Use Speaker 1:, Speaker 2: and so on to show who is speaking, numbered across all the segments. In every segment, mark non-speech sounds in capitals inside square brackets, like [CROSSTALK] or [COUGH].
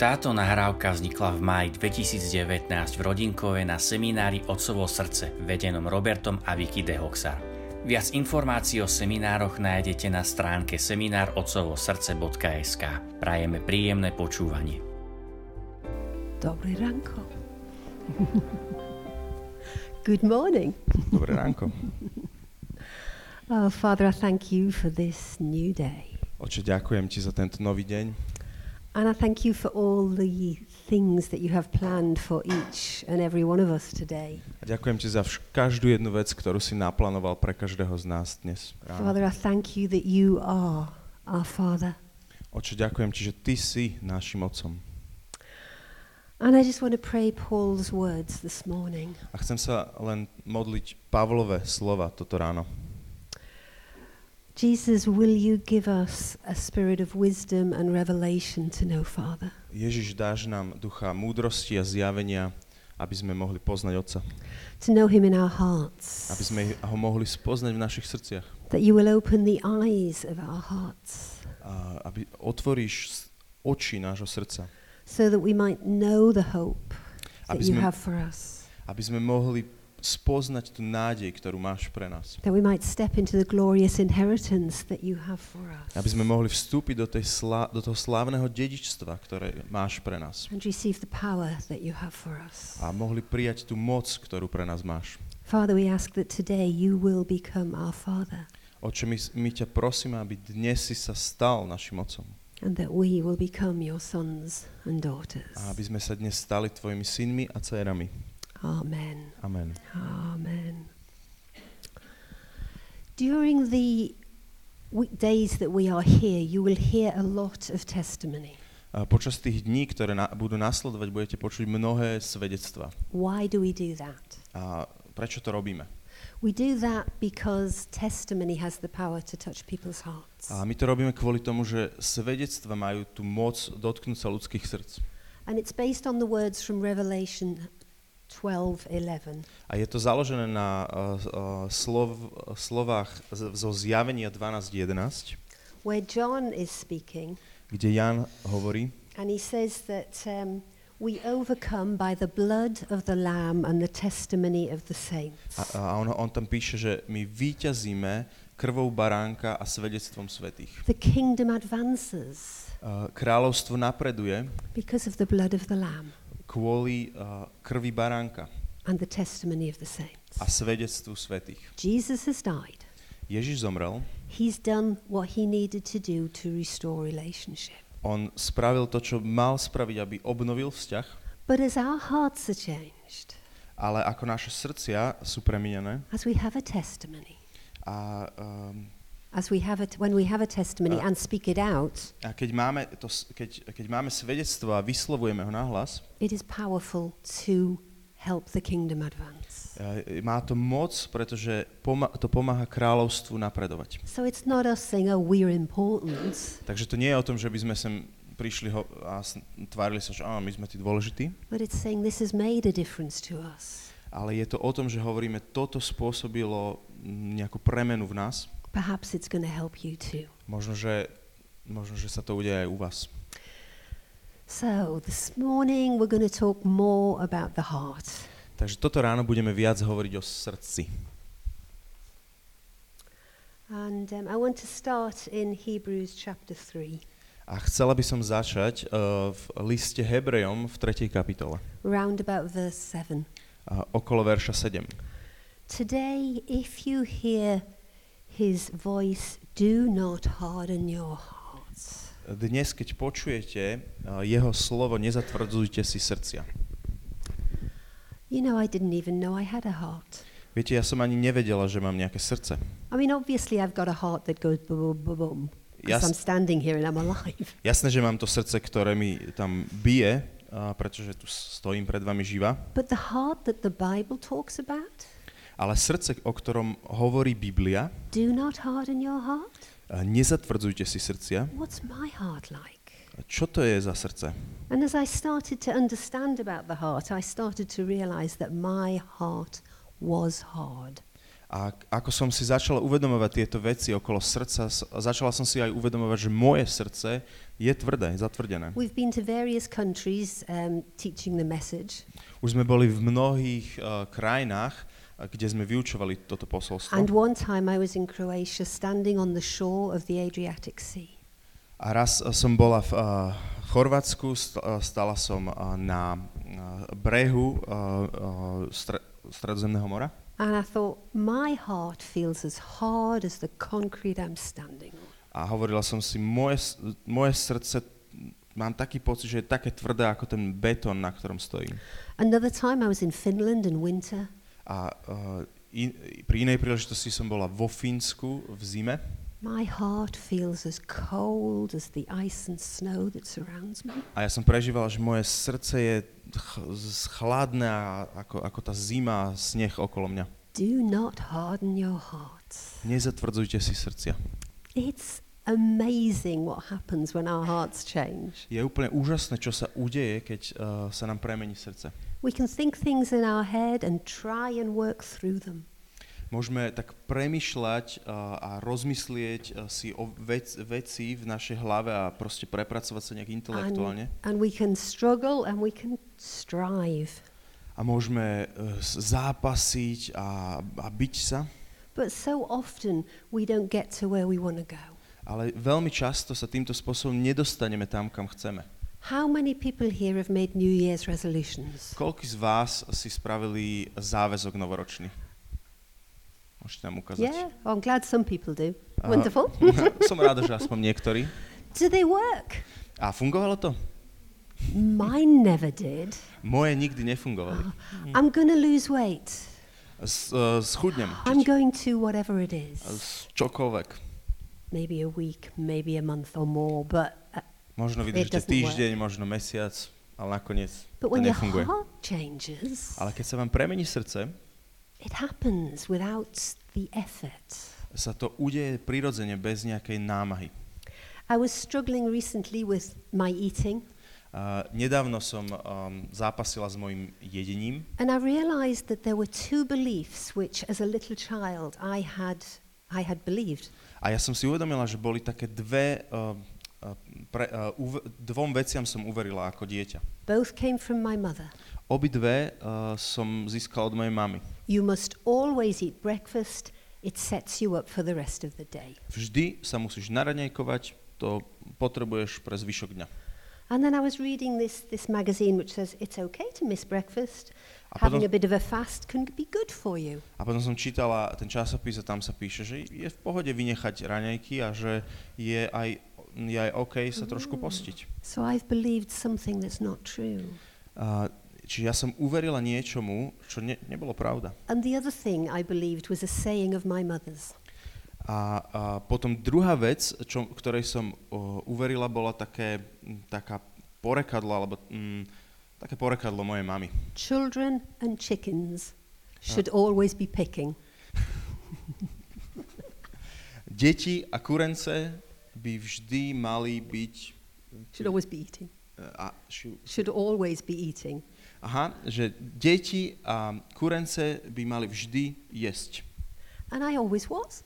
Speaker 1: Táto nahrávka vznikla v máji 2019 v Rodinkove na seminári Otcovo srdce, vedenom Robertom a Vicky de Hoxar. Viac informácií o seminároch nájdete na stránke seminárotcovosrdce.sk. Prajeme príjemné počúvanie.
Speaker 2: Dobré ránko. [LAUGHS] Good morning.
Speaker 3: Dobré ránko.
Speaker 2: Oh, Father, I thank you for this new day.
Speaker 3: Oče, ďakujem ti za tento nový deň
Speaker 2: And I thank you for all the things that you have planned for each and every one of us today.
Speaker 3: a ďakujem ti za každú jednu vec, ktorú si naplánoval pre každého z nás dnes. Ráno.
Speaker 2: Father, I thank you that you are our Father.
Speaker 3: Oče, ďakujem ti, že ty si našim otcom.
Speaker 2: And I just want to pray Paul's words this morning.
Speaker 3: A chcem sa len modliť Pavlové slova toto ráno.
Speaker 2: Jesus, will you give us a spirit of wisdom and revelation to know, Father?
Speaker 3: Ježiš, dáš nám ducha múdrosti a zjavenia, aby sme mohli poznať Otca.
Speaker 2: To know him in our hearts.
Speaker 3: Aby sme ho mohli spoznať v našich srdciach.
Speaker 2: That you will open the eyes of our hearts
Speaker 3: A aby otvoríš oči nášho srdca.
Speaker 2: so that we might know the hope that
Speaker 3: Aby
Speaker 2: you have for us.
Speaker 3: Aby sme mohli spoznať tú nádej, ktorú máš pre nás.
Speaker 2: That we might step into the glorious inheritance that you have for us.
Speaker 3: Aby sme mohli vstúpiť do, tej slá, do toho slávneho dedičstva, ktoré máš pre nás.
Speaker 2: And receive the power that you have for us.
Speaker 3: A mohli prijať tú moc, ktorú pre nás máš.
Speaker 2: Father, we ask that today you will become our Father
Speaker 3: Oče, my, my ťa prosíme, aby dnes si sa stal našim otcom.
Speaker 2: and that we will become your sons and daughters.
Speaker 3: A aby sme sa dnes stali tvojimi synmi a dcerami.
Speaker 2: Amen.
Speaker 3: Amen.
Speaker 2: Amen. During the days that we are here, you will hear a lot of testimony.
Speaker 3: A počas tých dní, ktoré na, budú nasledovať, budete počuť mnohé svedectva.
Speaker 2: Why do we do that?
Speaker 3: A prečo to robíme?
Speaker 2: We do that because testimony has the power to touch people's hearts.
Speaker 3: A my to robíme kvôli tomu, že svedectva majú tú moc dotknúť sa ľudských srdc.
Speaker 2: And it's based on the words from Revelation 12:11.
Speaker 3: A je to založené na uh, slov, slovách zo zjavenia 12.11,
Speaker 2: where John is speaking,
Speaker 3: kde Jan hovorí,
Speaker 2: and he says that um, we overcome by the blood of the Lamb and the testimony of the saints.
Speaker 3: a, a on, on tam píše, že my víťazíme krvou baránka a svedectvom svetých.
Speaker 2: The kingdom advances
Speaker 3: Uh, kráľovstvo napreduje
Speaker 2: because of the blood of the Lamb
Speaker 3: kvôli uh, krvi baránka
Speaker 2: and the testimony of the saints.
Speaker 3: a svedectvu svetých.
Speaker 2: Jesus has died.
Speaker 3: Ježiš zomrel,
Speaker 2: He's done what he needed to do to restore relationship.
Speaker 3: on spravil to, čo mal spraviť, aby obnovil vzťah,
Speaker 2: But as our hearts are changed,
Speaker 3: ale ako naše srdcia sú premienené
Speaker 2: as we have a testimony,
Speaker 3: a, um,
Speaker 2: as we have it when we have a testimony
Speaker 3: Uh,
Speaker 2: and speak it out,
Speaker 3: a keď, máme to, keď, keď máme svedectvo a vyslovujeme ho nahlas,
Speaker 2: it is powerful to help the kingdom advance.
Speaker 3: e, má to moc, pretože poma- to pomáha kráľovstvu napredovať.
Speaker 2: So it's not us saying, oh, we're important.
Speaker 3: Takže to nie je o tom, že by sme sem prišli ho a tvárili sa, že áno, my sme tí dôležití,
Speaker 2: But it's saying this has made a difference to us.
Speaker 3: ale je to o tom, že hovoríme, toto spôsobilo nejakú premenu v nás.
Speaker 2: Perhaps it's going to help you too.
Speaker 3: Možno, že, možno, že sa to udeje aj u vás.
Speaker 2: So this morning we're going to talk more about the heart.
Speaker 3: Takže toto ráno budeme viac hovoriť o srdci.
Speaker 2: And um, I want to start in Hebrews chapter 3,
Speaker 3: A chcela by som začať uh, v liste Hebrejom v 3. kapitole,
Speaker 2: round about verse 7.
Speaker 3: uh, okolo verša 7.
Speaker 2: Today, if you hear his voice, do not harden your hearts.
Speaker 3: Dnes, keď počujete uh, jeho slovo, nezatvrdzujte si srdcia.
Speaker 2: You know, I didn't even know I had a heart.
Speaker 3: Viete, ja som ani nevedela, že mám nejaké srdce.
Speaker 2: I mean, obviously, I've got a heart that goes boom, boom, boom. Because
Speaker 3: Jas-
Speaker 2: I'm standing here and I'm alive. [LAUGHS]
Speaker 3: Jasné, že mám to srdce, ktoré mi tam bije, uh, pretože tu stojím pred vami živa,
Speaker 2: But the heart that the Bible talks about,
Speaker 3: ale srdce, o ktorom hovorí Biblia,
Speaker 2: do not harden your heart.
Speaker 3: nezatvrdzujte si srdcia.
Speaker 2: What's my heart like?
Speaker 3: Čo to je za srdce?
Speaker 2: And as I started to understand about the heart, I started to realize that my heart was hard.
Speaker 3: A ako som si začal uvedomovať tieto veci okolo srdca, začala som si aj uvedomovať, že moje srdce Je tvrdé, zatvrdené.
Speaker 2: We've been to various countries um, teaching the message,
Speaker 3: Už sme boli v mnohých uh, krajinách, kde sme vyučovali toto posolstvo.
Speaker 2: and one time I was in Croatia standing on the shore of the Adriatic Sea.
Speaker 3: A raz uh, som bola v uh, Chorvátsku, uh, stala som uh, na uh, brehu uh, uh, stre- Stredozemného mora
Speaker 2: And I thought, my heart feels as hard as the concrete I'm standing on.
Speaker 3: a hovorila som si, moje, moje srdce, mám taký pocit, že je také tvrdé ako ten betón, na ktorom stojím.
Speaker 2: Another time I was in Finland in winter,
Speaker 3: A uh, in, pri inej príležitosti som bola vo Fínsku v zime
Speaker 2: my heart feels as cold as the ice and snow that surrounds me.
Speaker 3: a ja som prežíval, že moje srdce je ch- chladné ako, ako tá zima a sneh okolo mňa.
Speaker 2: Do not harden your hearts.
Speaker 3: Nezatvrdzujte si srdcia.
Speaker 2: It's amazing what happens when our hearts change.
Speaker 3: Je úplne úžasné, čo sa udeje, keď uh, sa nám premení srdce.
Speaker 2: We can think things in our head and try and work through them.
Speaker 3: Môžeme tak premyšľať uh, a rozmyslieť uh, si o vec, veci v našej hlave a proste prepracovať sa nejak intelektuálne.
Speaker 2: And, and we can struggle and we can strive.
Speaker 3: A môžeme s- zápasiť a, a byť sa.
Speaker 2: But so often we don't get to where we want to go.
Speaker 3: Ale veľmi často sa týmto spôsobom nedostaneme tam, kam chceme.
Speaker 2: How many people here have made New Year's resolutions?
Speaker 3: Koľko z vás si spravili záväzok novoročný? Môžete nám ukázať.
Speaker 2: Yeah, oh, I'm glad some people do.
Speaker 3: Aha.
Speaker 2: Wonderful. [LAUGHS]
Speaker 3: Som rád, že aspoň niektorí.
Speaker 2: Do they work?
Speaker 3: A fungovalo to?
Speaker 2: Mine never did.
Speaker 3: Moje nikdy nefungovali. [GASPS]
Speaker 2: I'm going to lose weight.
Speaker 3: S, uh, schudnem.
Speaker 2: I'm going to whatever it is.
Speaker 3: s- čokoľvek.
Speaker 2: Maybe a week, maybe a month or more, but uh,
Speaker 3: Možno vydržíte týždeň, možno mesiac, ale nakoniec
Speaker 2: but
Speaker 3: to
Speaker 2: when your
Speaker 3: nefunguje.
Speaker 2: heart changes,
Speaker 3: Ale keď sa vám premení srdce,
Speaker 2: it happens without the effort.
Speaker 3: sa to udeje prirodzene bez nejakej námahy.
Speaker 2: I was struggling recently with my eating,
Speaker 3: Uh, nedávno som um, zápasila s mojim jedením
Speaker 2: and I realized that there were two beliefs which, as a little child, I had, I had believed.
Speaker 3: a ja som si uvedomila, že boli také dve, uh, pre, uh, uv- dvom veciam som uverila ako dieťa.
Speaker 2: Both came from my mother.
Speaker 3: Obidve uh, som získal od mojej mamy.
Speaker 2: You must always eat breakfast, it sets you up for the rest of the day.
Speaker 3: Vždy sa musíš naraňajkovať, to potrebuješ pre zvyšok dňa.
Speaker 2: And then I was reading this, this magazine which says it's okay to miss breakfast.
Speaker 3: A
Speaker 2: Having
Speaker 3: potom-
Speaker 2: a bit of a fast can be good for you.
Speaker 3: A potom som čítala ten časopis a tam sa píše, že je v pohode vynechať raňajky a že je aj, je aj OK sa trošku postiť.
Speaker 2: So I've believed something that's not true.
Speaker 3: A, čiže ja som uverila niečomu, čo ne, nebolo pravda.
Speaker 2: And the other thing I believed was a saying of my mother's.
Speaker 3: A, a potom druhá vec, čo, ktorej som o, uverila, bola také, taká porekadlo, alebo m, také porekadlo mojej mamy.
Speaker 2: Children and chickens should always be picking. [LAUGHS]
Speaker 3: Deti a kurence by vždy mali byť...
Speaker 2: Should always be eating.
Speaker 3: A, šu,
Speaker 2: Should always be eating.
Speaker 3: aha, že deti a kurence by mali vždy jesť.
Speaker 2: And I always was.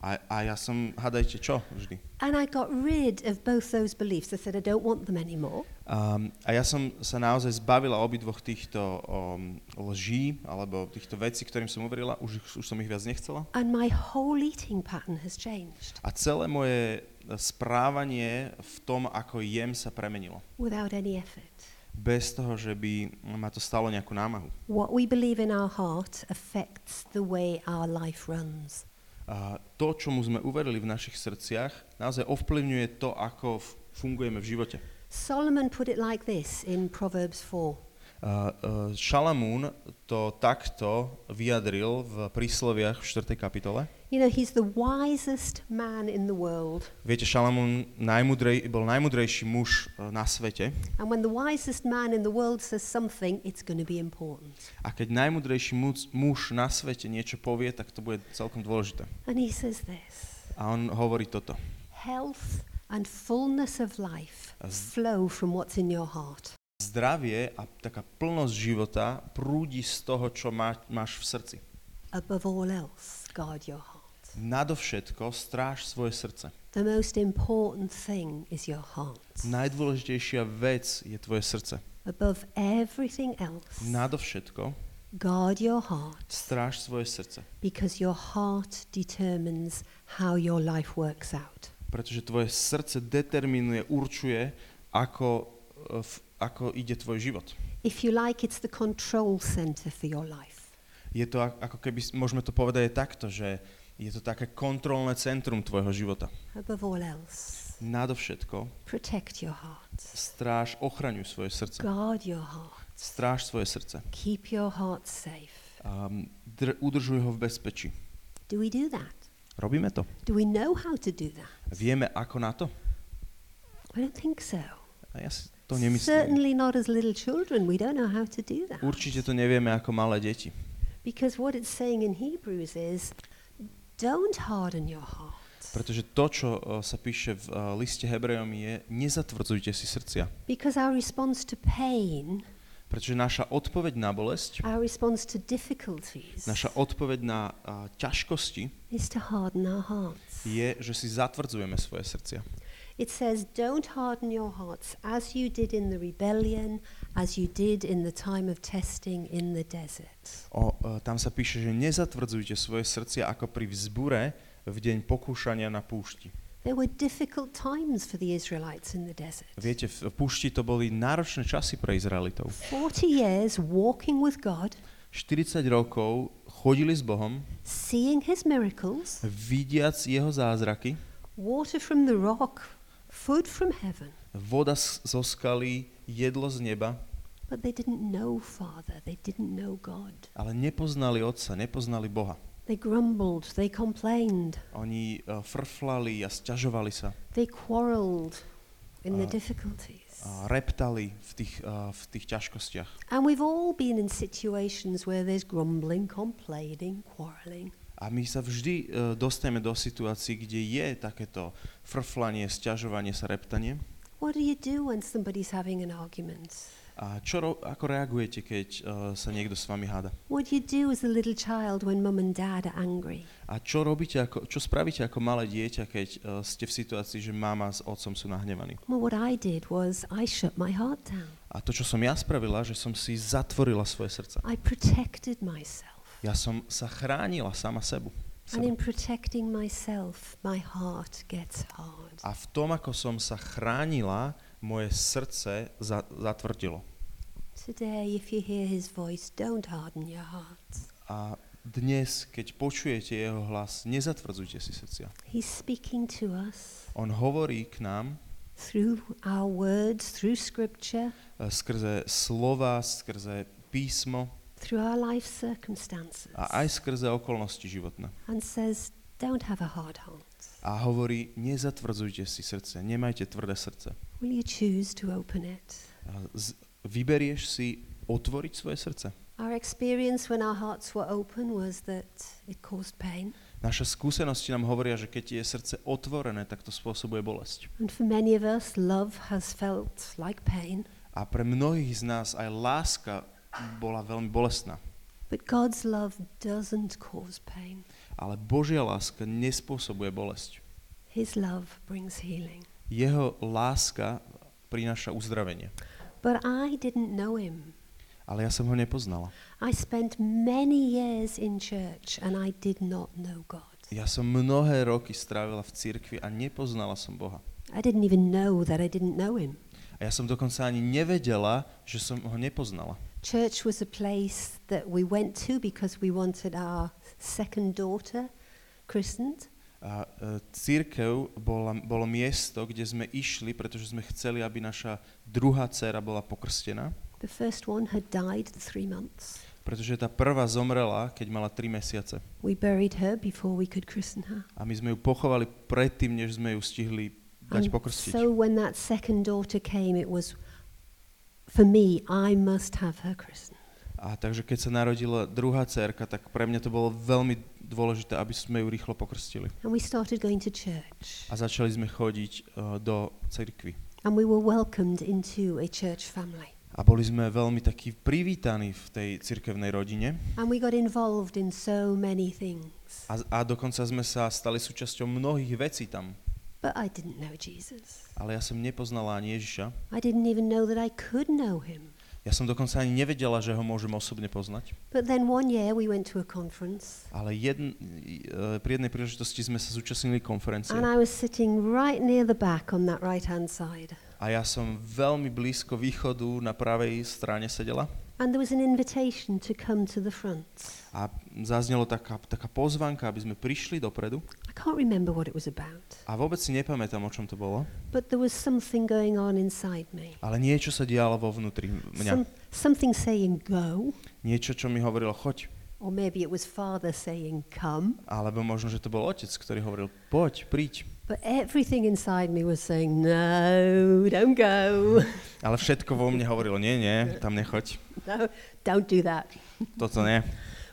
Speaker 3: A, a ja som, hádajte čo, vždy.
Speaker 2: And I got rid of both those beliefs. I said, I don't want them anymore.
Speaker 3: Um, a ja som sa naozaj zbavila obidvoch týchto um, lží, alebo týchto vecí, ktorým som uverila, už, už som ich viac nechcela.
Speaker 2: And my whole eating pattern has changed
Speaker 3: A celé moje správanie v tom, ako jem, sa premenilo.
Speaker 2: without any effort.
Speaker 3: Bez toho, že by ma to stalo nejakú námahu.
Speaker 2: What we believe in our heart affects the way our life runs.
Speaker 3: A to, čomu sme uverili v našich srdciach, naozaj ovplyvňuje to, ako fungujeme v živote.
Speaker 2: Solomon put it like this in Proverbs 4.
Speaker 3: Uh, uh, Šalamún to takto vyjadril v prísloviach v 4. kapitole.
Speaker 2: You know, he's the wisest man in the world.
Speaker 3: Viete, Šalamún najmudrej, bol najmudrejší muž uh, na svete
Speaker 2: And when the wisest man in the world says something, it's going to be important.
Speaker 3: a keď najmudrejší muž, muž na svete niečo povie, tak to bude celkom dôležité.
Speaker 2: And he says this
Speaker 3: A on hovorí toto.
Speaker 2: health and fullness of life flow from what's in your heart.
Speaker 3: Zdravie a taká plnosť života prúdi z toho, čo má, máš v srdci.
Speaker 2: Above all else, guard your heart.
Speaker 3: Nadovšetko stráž svoje srdce.
Speaker 2: The most important thing is your heart.
Speaker 3: Najdôležitejšia vec je tvoje srdce.
Speaker 2: Above everything else,
Speaker 3: Nadovšetko
Speaker 2: guard your heart
Speaker 3: stráž svoje srdce.
Speaker 2: because your heart determines how your life works out.
Speaker 3: Pretože tvoje srdce determinuje, určuje, ako, e, ako ide tvoj život.
Speaker 2: If you like, it's the control center for your life.
Speaker 3: Je to ak- ako keby, môžeme to povedať aj takto, že je to také kontrolné centrum tvojho života.
Speaker 2: Above all else,
Speaker 3: Nadovšetko
Speaker 2: protect your heart,
Speaker 3: stráž, ochraňuj svoje srdce.
Speaker 2: guard your heart,
Speaker 3: Stráž svoje srdce.
Speaker 2: keep your heart safe.
Speaker 3: Um, dr- udržuj ho v bezpečí.
Speaker 2: Do we do that?
Speaker 3: Robíme to.
Speaker 2: Do we know how to do that?
Speaker 3: Vieme ako na to?
Speaker 2: I don't think so.
Speaker 3: A ja si to nemyslím.
Speaker 2: Certainly not as little children. We don't know how to do that.
Speaker 3: Určite to nevieme ako malé deti.
Speaker 2: Because what it's saying in Hebrews is don't harden your heart.
Speaker 3: Pretože to, čo uh, sa píše v uh, liste Hebrejom je, nezatvrdzujte si srdcia.
Speaker 2: Because our response to pain,
Speaker 3: Pretože naša odpoveď na bolesť,
Speaker 2: our response to difficulties,
Speaker 3: naša odpoveď na uh, ťažkosti
Speaker 2: is to harden our hearts.
Speaker 3: je, že si zatvrdzujeme svoje srdcia.
Speaker 2: It says, Don't harden your hearts as you did in the rebellion, as you did in the time of testing in the desert.
Speaker 3: O, uh, tam sa píše, že nezatvrdzujte svoje srdcia ako pri vzbure v deň pokúšania na púšti.
Speaker 2: There were difficult times for the Israelites in the desert.
Speaker 3: Viete, v púšti to boli náročné časy pre Izraelitov.
Speaker 2: 40 years walking with God,
Speaker 3: 40 rokov chodili s Bohom,
Speaker 2: seeing his miracles,
Speaker 3: vidiac jeho zázraky,
Speaker 2: water from the rock, food from heaven,
Speaker 3: voda zo skaly, jedlo z neba,
Speaker 2: but they didn't know Father, they didn't know God.
Speaker 3: ale nepoznali Otca, nepoznali Boha.
Speaker 2: They grumbled, they complained,
Speaker 3: Oni uh, frflali a sťažovali sa,
Speaker 2: they quarreled in the
Speaker 3: Uh,
Speaker 2: difficulties.
Speaker 3: a reptali v tých, uh, v tých ťažkostiach.
Speaker 2: And we've all been in situations where there's grumbling, complaining, quarreling.
Speaker 3: A my sa vždy uh, dostaneme do situácií, kde je takéto frflanie, sťažovanie sa, reptanie.
Speaker 2: What do you do when somebody's having an argument?
Speaker 3: A čo, ro- ako reagujete, keď uh, sa niekto s vami háda?
Speaker 2: What you do as a little child when mum and dad are angry?
Speaker 3: A čo robíte, ako, čo spravíte ako malé dieťa, keď uh, ste v situácii, že mama s otcom sú nahnevaní?
Speaker 2: Well, what I did was I shut my heart down.
Speaker 3: A to, čo som ja spravila, že som si zatvorila svoje srdce.
Speaker 2: I protected myself.
Speaker 3: Ja som sa chránila sama sebu.
Speaker 2: And in protecting myself, my heart gets hard.
Speaker 3: A v tom, ako som sa chránila, moje srdce za, zatvrdilo.
Speaker 2: Today, if you hear his voice, don't harden your heart.
Speaker 3: A dnes, keď počujete jeho hlas, nezatvrdzujte si srdcia.
Speaker 2: He's speaking to us
Speaker 3: On hovorí k nám
Speaker 2: through our words, through scripture,
Speaker 3: e, skrze slova, skrze písmo
Speaker 2: through our life circumstances,
Speaker 3: a aj skrze okolnosti životné.
Speaker 2: and says, don't have a hard heart.
Speaker 3: A hovorí, nezatvrdzujte si srdce, nemajte tvrdé srdce.
Speaker 2: Will you choose to open it?
Speaker 3: Z, vyberieš si otvoriť svoje srdce.
Speaker 2: Our experience when our hearts were open was that it caused pain.
Speaker 3: Naše skúsenosti nám hovoria, že keď je srdce otvorené, tak to spôsobuje bolesť.
Speaker 2: And for many of us, love has felt like pain.
Speaker 3: A pre mnohých z nás aj láska bola veľmi bolestná.
Speaker 2: But God's love doesn't cause pain.
Speaker 3: Ale Božia láska nespôsobuje bolesť.
Speaker 2: His love brings healing.
Speaker 3: Jeho láska prináša uzdravenie.
Speaker 2: But I didn't know him.
Speaker 3: Ale ja som ho nepoznala.
Speaker 2: I spent many years in church and I did not know God.
Speaker 3: Ja som mnohé roky strávila v cirkvi a nepoznala som Boha.
Speaker 2: I didn't even know that I didn't know him.
Speaker 3: A ja som dokonca ani nevedela, že som ho nepoznala.
Speaker 2: Church was a place that we went to because we wanted our second daughter christened.
Speaker 3: A e, církev bola, bolo miesto, kde sme išli, pretože sme chceli, aby naša druhá dcéra bola pokrstená.
Speaker 2: The first one had died three months.
Speaker 3: Pretože tá prvá zomrela, keď mala 3 mesiace.
Speaker 2: We buried her before we could christen her.
Speaker 3: A my sme ju pochovali predtým, než sme ju stihli dať
Speaker 2: And
Speaker 3: pokrstiť.
Speaker 2: so when that second daughter came, it was for me, I must have her christened.
Speaker 3: A takže keď sa narodila druhá cerka, tak pre mňa to bolo veľmi dôležité, aby sme ju rýchlo pokrstili.
Speaker 2: And we started going to church.
Speaker 3: A začali sme chodiť uh, do cirkvy.
Speaker 2: And we were welcomed into a church family.
Speaker 3: A boli sme veľmi takí privítaní v tej cirkevnej rodine
Speaker 2: And we got involved in so many things.
Speaker 3: a, a dokonca sme sa stali súčasťou mnohých vecí tam.
Speaker 2: But I didn't know Jesus.
Speaker 3: Ale ja som nepoznala ani Ježiša.
Speaker 2: I didn't even know that I could know him.
Speaker 3: Ja som dokonca ani nevedela, že ho môžem osobne poznať.
Speaker 2: But then one year we went to a conference
Speaker 3: Ale jedn, e, pri jednej príležitosti sme sa zúčastnili konferencie
Speaker 2: and I was sitting right near the back on that right hand side.
Speaker 3: a ja som veľmi blízko východu na pravej strane sedela
Speaker 2: And there was an invitation to come to the front.
Speaker 3: a zaznelo taká, taká pozvanka, aby sme prišli dopredu
Speaker 2: can't remember what it was about,
Speaker 3: a vôbec si nepamätám, o čom to bolo,
Speaker 2: but there was something going on inside me.
Speaker 3: ale niečo sa dialo vo vnútri mňa.
Speaker 2: Some, something saying go,
Speaker 3: Niečo, čo mi hovorilo, choď.
Speaker 2: or maybe it was Father saying come.
Speaker 3: Alebo možno, že to bol otec, ktorý hovoril, poď, príď.
Speaker 2: But everything inside me was saying, no, don't go. [LAUGHS]
Speaker 3: Ale všetko vo mne hovorilo, nie, nie, tam nechoď.
Speaker 2: No, don't do that.
Speaker 3: Toto nie.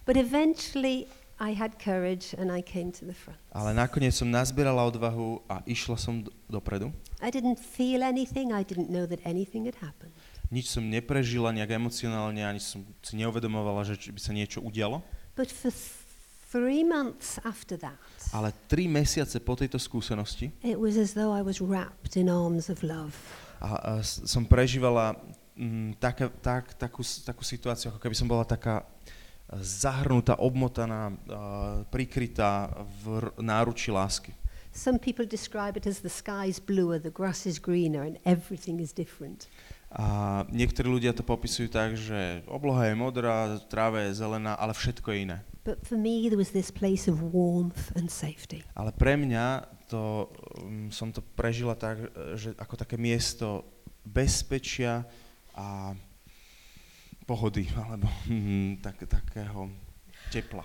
Speaker 2: But eventually I had courage and I came to the front.
Speaker 3: Ale nakoniec som nazbierala odvahu a išla som dopredu.
Speaker 2: I didn't feel anything. I didn't know that anything had happened.
Speaker 3: Nič som neprežila nejak emocionálne, ani som si neuvedomovala, že by sa niečo udialo.
Speaker 2: But for th- three months after that,
Speaker 3: Ale tri mesiace po tejto skúsenosti
Speaker 2: it was as though I was wrapped in arms of love.
Speaker 3: a, a som prežívala mm, taká, tak, takú, takú situáciu, ako keby som bola taká zahrnutá, obmotaná, prikrytá v náruči lásky.
Speaker 2: Some people describe it as the sky's bluer, the grass is greener, and everything is different.
Speaker 3: A niektorí ľudia to popisujú tak, že obloha je modrá, tráva je zelená, ale všetko je iné.
Speaker 2: But for me, there was this place of warmth and safety.
Speaker 3: Ale pre mňa to, um, som to prežila tak, že ako také miesto bezpečia a pohody, [LAUGHS] alebo mm, tak, takého tepla.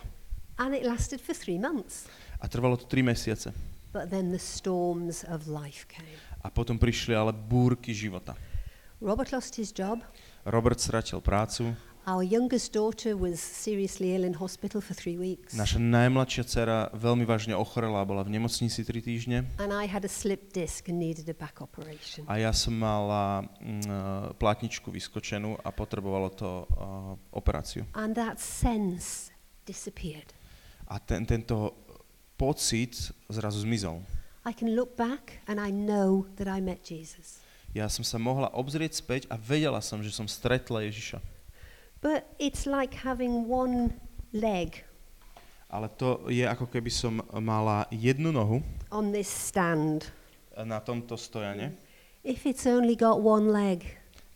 Speaker 2: And it lasted for three months.
Speaker 3: A trvalo to tri mesiace.
Speaker 2: But then the storms of life came.
Speaker 3: A potom prišli ale búrky života.
Speaker 2: Robert lost his job.
Speaker 3: Robert stratil prácu,
Speaker 2: Our youngest daughter was seriously ill in hospital for three weeks.
Speaker 3: naša najmladšia dcera veľmi vážne ochorela bola v nemocnici tri týždne.
Speaker 2: And I had a slip disc and needed a back operation.
Speaker 3: A ja som mala mm, e, plátničku vyskočenú a potrebovalo to uh, operáciu.
Speaker 2: And that sense disappeared.
Speaker 3: A ten, tento pocit zrazu zmizol.
Speaker 2: I can look back and I know that I met Jesus.
Speaker 3: Ja som sa mohla obzrieť späť a vedela som, že som stretla Ježiša.
Speaker 2: But it's like having one leg
Speaker 3: Ale to je ako keby som mala jednu nohu
Speaker 2: on this stand.
Speaker 3: na tomto stojane.
Speaker 2: If it's only got one leg,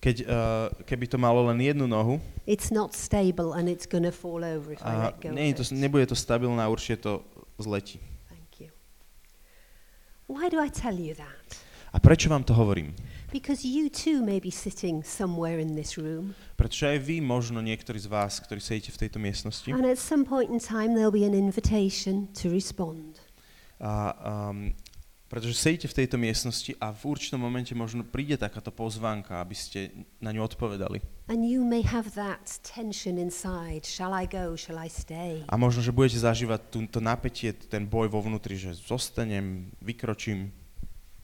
Speaker 3: Keď, uh, keby to malo len jednu nohu,
Speaker 2: it's not stable and it's to fall over if I let go.
Speaker 3: nie,
Speaker 2: of
Speaker 3: to, nebude to stabilné a určite to zletí.
Speaker 2: Thank you. Why do I tell you that?
Speaker 3: A prečo vám to hovorím?
Speaker 2: Because you too may be sitting somewhere in this room,
Speaker 3: Pretože aj vy, možno niektorí z vás, ktorí sedíte v tejto miestnosti,
Speaker 2: and at some point in time there'll be an invitation to respond.
Speaker 3: a, um, pretože sedíte v tejto miestnosti a v určitom momente možno príde takáto pozvánka, aby ste na ňu odpovedali.
Speaker 2: And you may have that tension inside. Shall I go? Shall I stay?
Speaker 3: A možno, že budete zažívať túto napätie, ten boj vo vnútri, že zostanem, vykročím.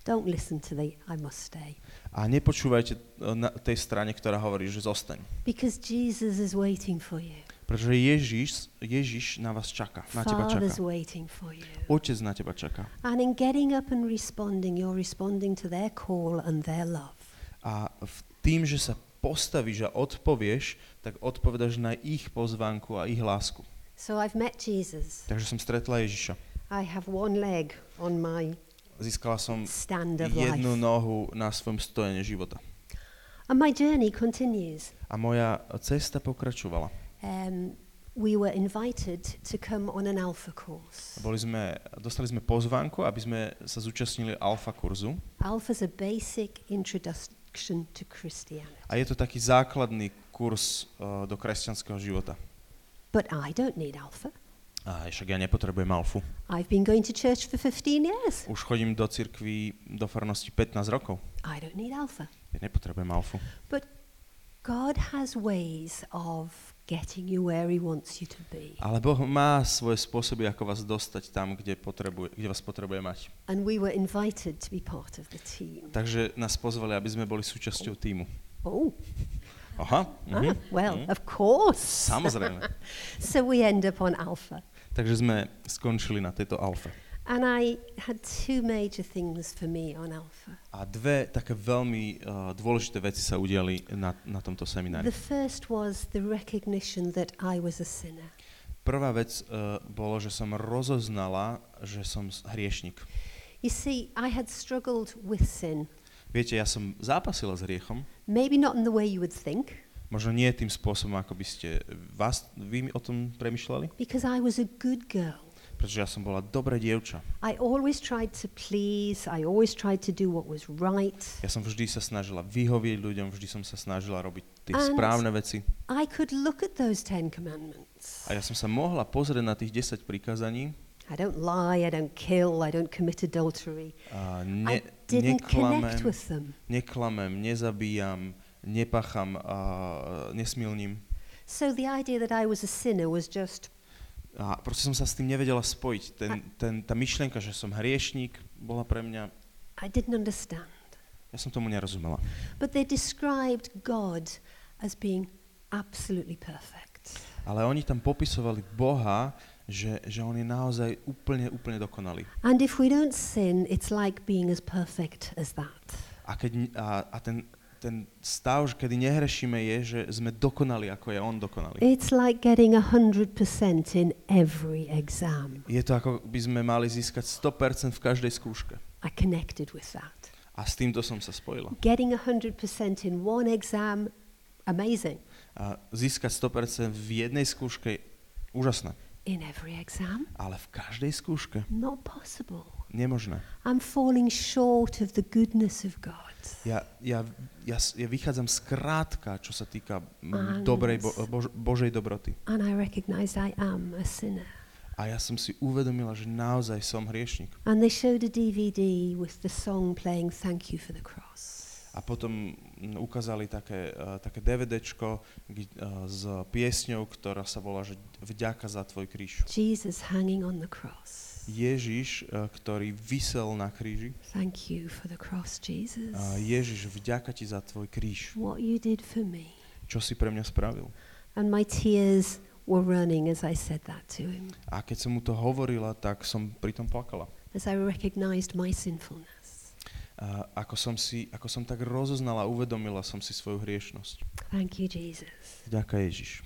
Speaker 2: Don't listen to the I must stay.
Speaker 3: A nepočúvajte e, na tej strane, ktorá hovorí, že zostaň.
Speaker 2: Because Jesus is waiting for you.
Speaker 3: Pretože Ježiš, Ježiš na vás čaká, na teba čaká.
Speaker 2: waiting for you.
Speaker 3: Otec na teba čaká.
Speaker 2: And in getting up and responding, you're responding to their call and their love.
Speaker 3: A v tým, že sa postavíš a odpovieš, tak odpovedaš na ich pozvánku a ich lásku.
Speaker 2: So I've met Jesus.
Speaker 3: Takže som stretla Ježiša.
Speaker 2: I have one leg on my
Speaker 3: Získala som jednu nohu na svojom stojene života.
Speaker 2: And my journey continues.
Speaker 3: A moja cesta pokračovala.
Speaker 2: Um, we were invited to come on an alpha course.
Speaker 3: Boli sme, dostali sme pozvánku, aby sme sa zúčastnili alfa kurzu.
Speaker 2: Alpha's a basic introduction to Christianity.
Speaker 3: A je to taký základný kurz uh, do kresťanského života.
Speaker 2: But I don't need alpha.
Speaker 3: A však ja nepotrebujem alfu.
Speaker 2: I've been going to church for 15 years.
Speaker 3: Už chodím do cirkvi, do farnosti 15 rokov.
Speaker 2: I don't need alpha.
Speaker 3: Ja nepotrebujem alfu.
Speaker 2: But God has ways of getting you where He wants you to be.
Speaker 3: Ale Boh má svoje spôsoby, ako vás dostať tam, kde, potrebuje, kde vás potrebuje mať.
Speaker 2: And we were invited to be part of the team.
Speaker 3: Takže nás pozvali, aby sme boli súčasťou týmu.
Speaker 2: Oh,
Speaker 3: Aha,
Speaker 2: Ah,
Speaker 3: mhm.
Speaker 2: well,
Speaker 3: mhm.
Speaker 2: of course.
Speaker 3: Samozrejme. [LAUGHS]
Speaker 2: so we end up on alpha.
Speaker 3: Takže sme skončili na tejto alfe.
Speaker 2: And I had two major things for me on alpha.
Speaker 3: A dve také veľmi uh, dôležité veci sa udiali na, na tomto
Speaker 2: The
Speaker 3: seminári.
Speaker 2: first was the recognition that I was a sinner.
Speaker 3: Prvá vec uh, bolo, že som rozoznala, že som hriešnik.
Speaker 2: You see, I had struggled with sin.
Speaker 3: Viete, ja som zápasila s hriechom,
Speaker 2: Maybe not in the way you would think,
Speaker 3: možno nie tým spôsobom, ako by ste vás, vy o tom premyšľali,
Speaker 2: because I was a good girl.
Speaker 3: pretože ja som bola dobré dievča.
Speaker 2: I always tried to please, I always tried to do what was right.
Speaker 3: Ja som vždy sa snažila vyhovieť ľuďom, vždy som sa snažila robiť tie
Speaker 2: And-
Speaker 3: správne veci.
Speaker 2: I could look at those Ten Commandments.
Speaker 3: A ja som sa mohla pozrieť na tých 10 prikázaní
Speaker 2: I don't lie, I don't kill, I don't commit adultery.
Speaker 3: a
Speaker 2: I
Speaker 3: ne,
Speaker 2: didn't connect
Speaker 3: neklamem,
Speaker 2: with them.
Speaker 3: neklamem, nezabíjam, nepacham a nesmilním.
Speaker 2: So the idea that I was a sinner was just,
Speaker 3: A proste som sa s tým nevedela spojiť. Ten, ten, tá myšlienka, že som hriešník, bola pre mňa,
Speaker 2: I didn't understand.
Speaker 3: ja som tomu nerozumela.
Speaker 2: But they described God as being absolutely perfect.
Speaker 3: Ale oni tam popisovali Boha, že, že on je naozaj úplne, úplne dokonalý.
Speaker 2: And if we don't sin, it's like being as perfect as that.
Speaker 3: A, keď, a, a ten, ten stav, kedy nehrešíme, je, že sme dokonali, ako je on dokonalý.
Speaker 2: It's like getting 100% in every exam.
Speaker 3: Je to ako by sme mali získať 100% v každej skúške.
Speaker 2: I connected with that.
Speaker 3: A s týmto som sa spojila.
Speaker 2: Getting 100% in one exam, amazing.
Speaker 3: A získať 100% v jednej skúške úžasné.
Speaker 2: In every exam,
Speaker 3: Ale v každej skúške
Speaker 2: not possible.
Speaker 3: nemožné.
Speaker 2: I'm falling short of the goodness of God.
Speaker 3: Ja, ja, ja, ja vychádzam skrátka, čo sa týka mm, dobrej, bo, bož, Božej dobroty.
Speaker 2: And I recognized I am a sinner.
Speaker 3: A ja som si uvedomila, že naozaj som hriešnik.
Speaker 2: And they showed a DVD with the song playing Thank You for the Cross.
Speaker 3: A potom mm, ukázali také, uh, také DVDčko uh, s piesňou, ktorá sa volá, že Vďaka za tvoj kríž.
Speaker 2: Jesus hanging on the cross.
Speaker 3: Ježiš, uh, ktorý vysel na kríži.
Speaker 2: Thank you for the cross, Jesus.
Speaker 3: Ježiš, vďaka ti za tvoj kríž.
Speaker 2: What you did for me.
Speaker 3: Čo si pre mňa spravil?
Speaker 2: And my tears were running as I said that to him,
Speaker 3: A keď som mu to hovorila, tak som pritom plakala.
Speaker 2: as I recognized my sinfulness.
Speaker 3: A ako som, si, ako som tak rozoznala, uvedomila som si svoju hriešnosť.
Speaker 2: Thank you, Jesus.
Speaker 3: Ďaká Ježiš.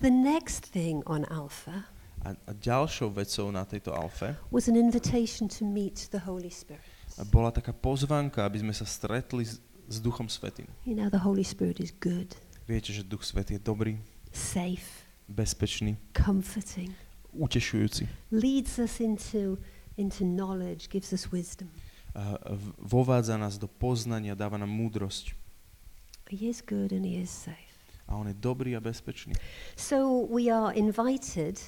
Speaker 2: The next thing on Alpha
Speaker 3: A, a ďalšou vecou na tejto alfe
Speaker 2: was an invitation to meet the Holy Spirit.
Speaker 3: bola taká pozvánka, aby sme sa stretli s, s Duchom Svetým.
Speaker 2: You know, the Holy Spirit is good,
Speaker 3: Viete, že Duch Svetý je dobrý,
Speaker 2: safe,
Speaker 3: bezpečný,
Speaker 2: comforting,
Speaker 3: utešujúci.
Speaker 2: leads us into, into knowledge, gives us wisdom.
Speaker 3: Vovádza nás do poznania, dáva nám múdrosť.
Speaker 2: He is good and he is safe.
Speaker 3: A on je dobrý a bezpečný.
Speaker 2: So we are invited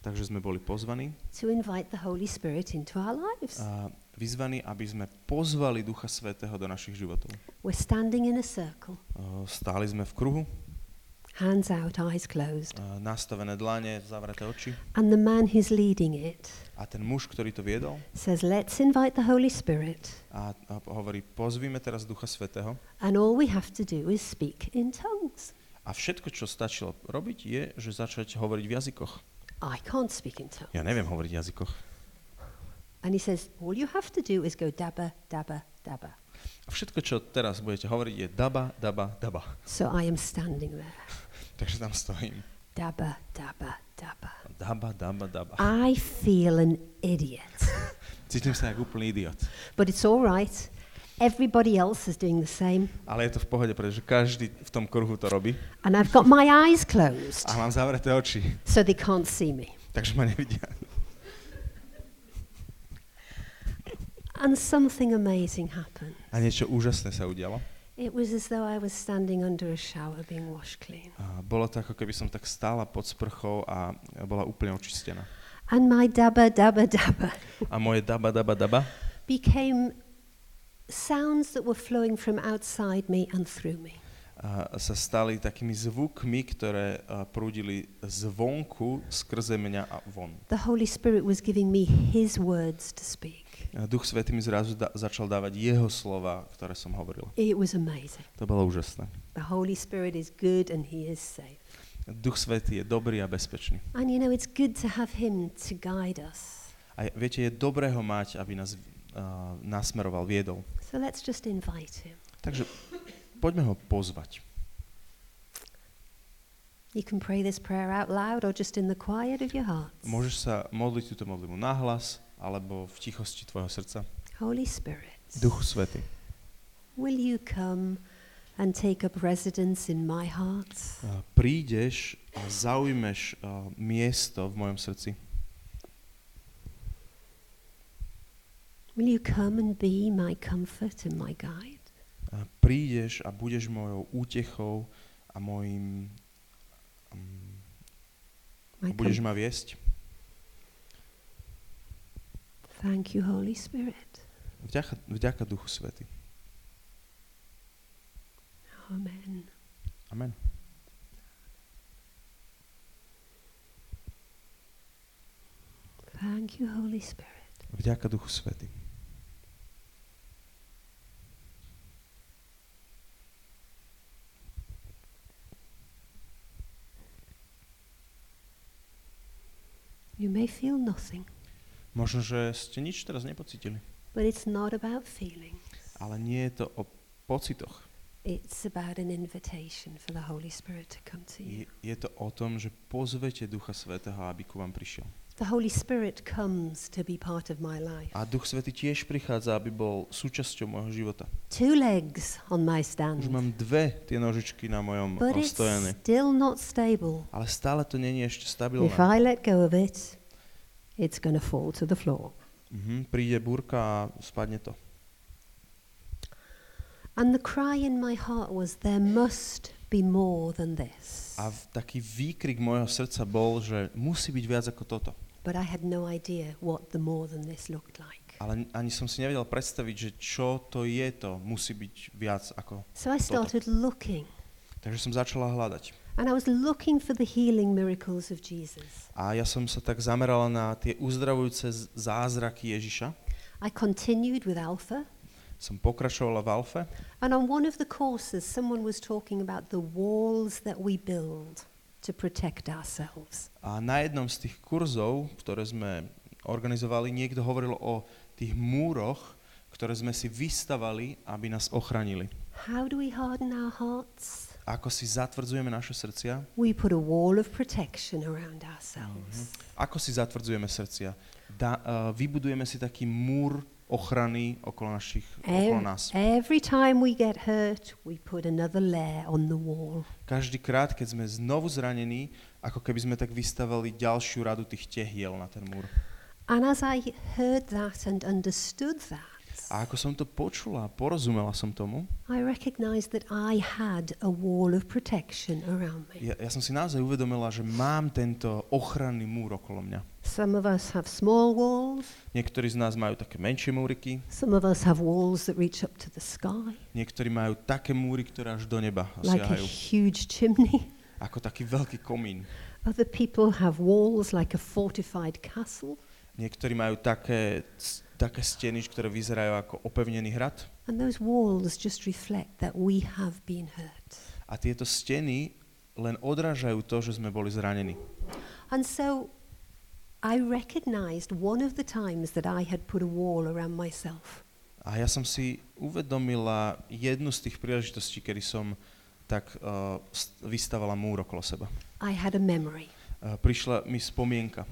Speaker 3: Takže sme boli pozvaní
Speaker 2: to invite the Holy Spirit into our lives.
Speaker 3: a vyzvaní, aby sme pozvali Ducha Svetého do našich životov.
Speaker 2: We're standing in a circle,
Speaker 3: Stáli sme v kruhu,
Speaker 2: hands out, eyes closed.
Speaker 3: a nastavené dlane, zavreté oči.
Speaker 2: And the man who's leading it
Speaker 3: A ten muž, ktorý to viedol,
Speaker 2: says, Let's invite the Holy Spirit.
Speaker 3: a, a hovorí, pozvíme teraz Ducha Svetého.
Speaker 2: And all we have to do is speak in tongues.
Speaker 3: A všetko, čo stačilo robiť, je, že začať hovoriť v jazykoch.
Speaker 2: I can't speak in tongues.
Speaker 3: Ja neviem hovoriť v jazykoch.
Speaker 2: And he says, All you have to do is go dabba, dabba, dabba.
Speaker 3: A všetko, čo teraz budete hovoriť, je daba, daba, daba.
Speaker 2: So I am standing there. [LAUGHS]
Speaker 3: Takže tam stojím.
Speaker 2: Dabba, dabba, dabba.
Speaker 3: Daba, daba, daba.
Speaker 2: I feel an idiot. [LAUGHS]
Speaker 3: Cítim sa ako úplný idiot.
Speaker 2: But it's all right. Everybody else is doing the same.
Speaker 3: Ale je to v pohode, pretože každý v tom kruhu to robí.
Speaker 2: And I've got my eyes closed,
Speaker 3: A mám zavreté oči,
Speaker 2: so they can't see me.
Speaker 3: takže ma nevidia.
Speaker 2: And something amazing happened.
Speaker 3: A niečo úžasné sa udialo.
Speaker 2: It was as though I was standing under a shower being washed clean.
Speaker 3: A bolo to ako keby som tak stála pod sprchou a bola úplne očistená.
Speaker 2: And my dabba, dabba, dabba
Speaker 3: A moje daba, daba, daba
Speaker 2: became sounds that were flowing from outside me and through me.
Speaker 3: a sa stali takými zvukmi, ktoré prúdili zvonku skrze mňa a von.
Speaker 2: The Holy Spirit was giving me His words to speak.
Speaker 3: Duch Svetý mi zrazu da- začal dávať jeho slova, ktoré som hovoril.
Speaker 2: It was amazing.
Speaker 3: To bolo úžasné.
Speaker 2: The Holy Spirit is good and He is safe.
Speaker 3: Duch Svetý je dobrý a bezpečný.
Speaker 2: And you know, it's good to have Him to guide us.
Speaker 3: A viete, je dobré ho mať, aby nás uh, nasmeroval, viedol.
Speaker 2: So let's just invite Him.
Speaker 3: Takže poďme ho pozvať.
Speaker 2: You can pray this prayer out loud or just in the quiet of your heart.
Speaker 3: Môžeš sa modliť túto modlitbu nahlas alebo v tichosti tvojho srdca.
Speaker 2: Holy Spirit,
Speaker 3: Duchu Svetý,
Speaker 2: will you come and take up residence in my heart?
Speaker 3: uh, prídeš a zaujmeš uh, miesto v mojom srdci.
Speaker 2: Will you come and be my comfort and my guide?
Speaker 3: Uh, prídeš a budeš mojou útechou a mojim... Um,
Speaker 2: My
Speaker 3: a budeš ma viesť.
Speaker 2: Thank you, Holy Spirit.
Speaker 3: Vďaka, vďaka Duchu Svetý.
Speaker 2: Amen.
Speaker 3: Amen.
Speaker 2: Thank you, Holy Spirit.
Speaker 3: Vďaka Duchu Svetý.
Speaker 2: You may feel nothing,
Speaker 3: Možno, že ste nič teraz nepocítili,
Speaker 2: but it's not about feeling.
Speaker 3: ale nie je to o pocitoch.
Speaker 2: It's about an invitation for the Holy Spirit to come to you.
Speaker 3: Je, je to o tom, že pozvete Ducha Svetého, aby ku vám prišiel.
Speaker 2: The Holy Spirit comes to be part of my life.
Speaker 3: A Duch Svetý tiež prichádza, aby bol súčasťou môjho života.
Speaker 2: Two legs on my stand,
Speaker 3: Už mám dve tie nožičky na mojom
Speaker 2: but
Speaker 3: o,
Speaker 2: it's still not stable.
Speaker 3: ale stále to není ešte
Speaker 2: If
Speaker 3: stabilné.
Speaker 2: I let go of it, it's going to fall to the floor.
Speaker 3: Mhm, príde búrka a spadne to.
Speaker 2: And the cry in my heart was, There must be more than this.
Speaker 3: A v, taký výkrik môjho srdca bol, že musí byť viac ako toto.
Speaker 2: But I had no idea what the more than this looked like.
Speaker 3: Ale ani som si nevedel predstaviť, že čo to je to, musí byť viac ako...
Speaker 2: So I started looking,
Speaker 3: Takže som začala hľadať.
Speaker 2: And I was looking for the healing miracles of Jesus.
Speaker 3: A ja som sa tak zamerala na tie uzdravujúce zázraky Ježiša.
Speaker 2: I continued with Alpha,
Speaker 3: Som pokračovala v Alfe
Speaker 2: and on one of the courses, someone was talking about the walls that we build to protect ourselves.
Speaker 3: a na jednom z tých kurzov, ktoré sme organizovali, niekto hovoril o tých múroch, ktoré sme si vystavali, aby nás ochránili.
Speaker 2: How do we harden our hearts?
Speaker 3: Ako si zatvrdzujeme naše srdcia?
Speaker 2: We put a wall of protection around ourselves.
Speaker 3: Ako si zatvrdzujeme srdcia? Da, uh, vybudujeme si taký múr ochrany okolo, našich, okolo
Speaker 2: Ev-
Speaker 3: nás.
Speaker 2: every time we get hurt, we put another layer on the wall.
Speaker 3: Každý krát, keď sme znovu zranení, ako keby sme tak vystavali ďalšiu radu tých tehiel na ten múr.
Speaker 2: And as I heard that and understood that,
Speaker 3: A ako som to počula, porozumela som tomu,
Speaker 2: I recognized that I had a wall of protection around me.
Speaker 3: ja, ja som si naozaj uvedomila, že mám tento ochranný múr okolo mňa.
Speaker 2: Some of us have small walls,
Speaker 3: Niektorí z nás majú také menšie múriky,
Speaker 2: some of us have walls that reach up to the sky,
Speaker 3: niektorí majú také múry, ktoré až do neba
Speaker 2: like a
Speaker 3: siahajú,
Speaker 2: huge chimney.
Speaker 3: ako taký veľký komín.
Speaker 2: Other people have walls like a fortified castle.
Speaker 3: Niektorí majú také, také steny, ktoré vyzerajú ako opevnený hrad.
Speaker 2: And those walls just reflect that we have been hurt.
Speaker 3: A tieto steny len odrážajú to, že sme boli zranení.
Speaker 2: And so I recognized one of the times that I had put a wall around myself.
Speaker 3: A ja som si uvedomila jednu z tých príležitostí, kedy som tak uh, st- vystavala múr okolo seba.
Speaker 2: I had a memory.
Speaker 3: Uh, prišla mi spomienka.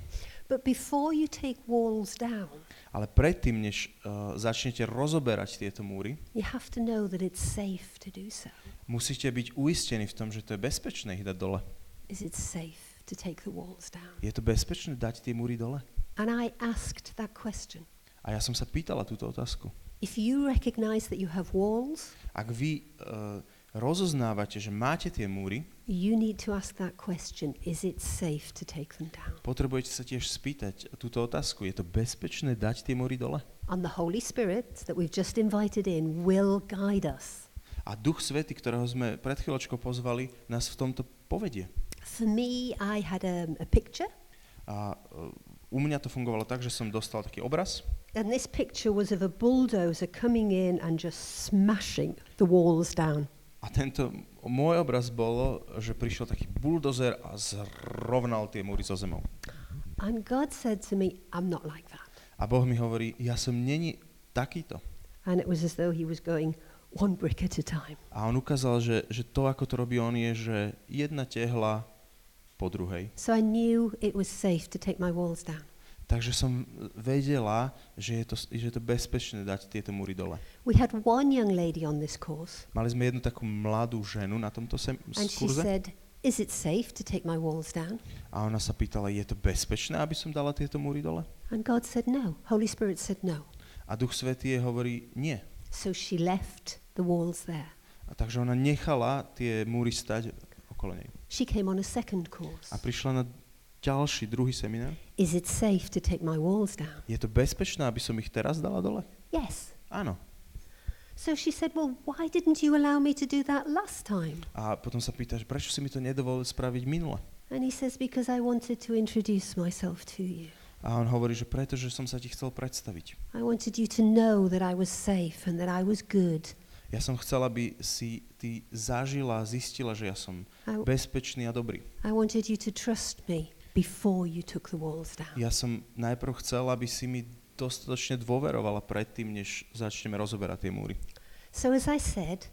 Speaker 2: But before you take walls down,
Speaker 3: Ale predtým, než uh, začnete rozoberať tieto múry,
Speaker 2: you have to know that it's safe to do so.
Speaker 3: musíte byť uistení v tom, že to je bezpečné ich dať dole.
Speaker 2: Is it safe to take the walls down?
Speaker 3: Je to bezpečné dať tie múry dole?
Speaker 2: And I asked that question.
Speaker 3: A ja som sa pýtala túto otázku.
Speaker 2: If you recognize that you have walls,
Speaker 3: Ak vy uh, rozoznávate, že máte tie múry,
Speaker 2: you need to ask that question Is it safe to take them down?
Speaker 3: potrebujete sa tiež spýtať túto otázku. Je to bezpečné dať tie múry dole?
Speaker 2: And the Holy Spirit that we've just invited in will guide us.
Speaker 3: A Duch Svety, ktorého sme pred chvíľočkou pozvali, nás v tomto povedie.
Speaker 2: For me, I had a, a picture,
Speaker 3: A uh, u mňa to fungovalo tak, že som dostal taký obraz
Speaker 2: and this picture was of a bulldozer coming in and just smashing the walls down.
Speaker 3: A tento môj obraz bolo, že prišiel taký buldozer a zrovnal tie múry so zemou.
Speaker 2: And God said to me, I'm not like that.
Speaker 3: A Boh mi hovorí, ja som není takýto.
Speaker 2: And it was as though he was going one brick at a time.
Speaker 3: A on ukázal, že, že to, ako to robí on, je, že jedna tehla po druhej.
Speaker 2: So I knew it was safe to take my walls down.
Speaker 3: Takže som vedela, že je to, že je to bezpečné dať tieto múry dole.
Speaker 2: We had one young lady on this course,
Speaker 3: Mali sme jednu takú mladú ženu na tomto sem-
Speaker 2: and she
Speaker 3: kurze
Speaker 2: said, Is it safe to take my walls down?
Speaker 3: a ona sa pýtala, je to bezpečné, aby som dala tieto múry dole?
Speaker 2: And God said, No. Holy Spirit said, No.
Speaker 3: A Duch Svetý jej hovorí, nie.
Speaker 2: So she left the walls there.
Speaker 3: A takže ona nechala tie múry stať okolo nej.
Speaker 2: She came on a second course.
Speaker 3: A prišla na ďalší, druhý seminár.
Speaker 2: Is it safe to take my walls down?
Speaker 3: Je to bezpečné, aby som ich teraz dala dole?
Speaker 2: Yes.
Speaker 3: Áno.
Speaker 2: So she said, Well, why didn't you allow me to do that last time?
Speaker 3: A potom sa pýtaš, prečo si mi to nedovolil spraviť minule?
Speaker 2: And he says, Because I wanted to introduce myself to you.
Speaker 3: A on hovorí, že preto, že som sa ti chcel predstaviť.
Speaker 2: I wanted you to know that I was safe and that I was good.
Speaker 3: Ja som chcel, aby si ty zažila, zistila, že ja som bezpečný a dobrý.
Speaker 2: I wanted you to trust me before you took the walls down.
Speaker 3: Ja som najprv chcel, aby si mi dostatočne dôverovala predtým, než začneme rozoberať tie múry.
Speaker 2: So, as I said,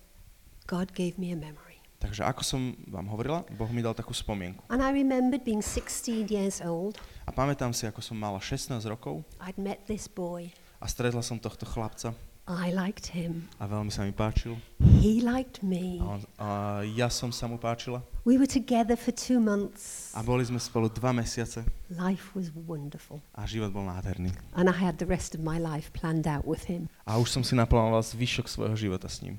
Speaker 2: God gave me a memory.
Speaker 3: Takže ako som vám hovorila, Boh mi dal takú spomienku.
Speaker 2: And I remembered being 16 years old.
Speaker 3: A pamätám si, ako som mala 16 rokov
Speaker 2: I'd met this boy.
Speaker 3: a stretla som tohto chlapca
Speaker 2: I liked him.
Speaker 3: a veľmi sa mi páčil.
Speaker 2: He liked me.
Speaker 3: A, on, a ja som sa mu páčila.
Speaker 2: We were together for two months.
Speaker 3: A boli sme spolu dva mesiace
Speaker 2: Life was wonderful.
Speaker 3: a život bol nádherný.
Speaker 2: And I had the rest of my life planned out with him.
Speaker 3: A už som si naplánoval zvyšok svojho života s ním.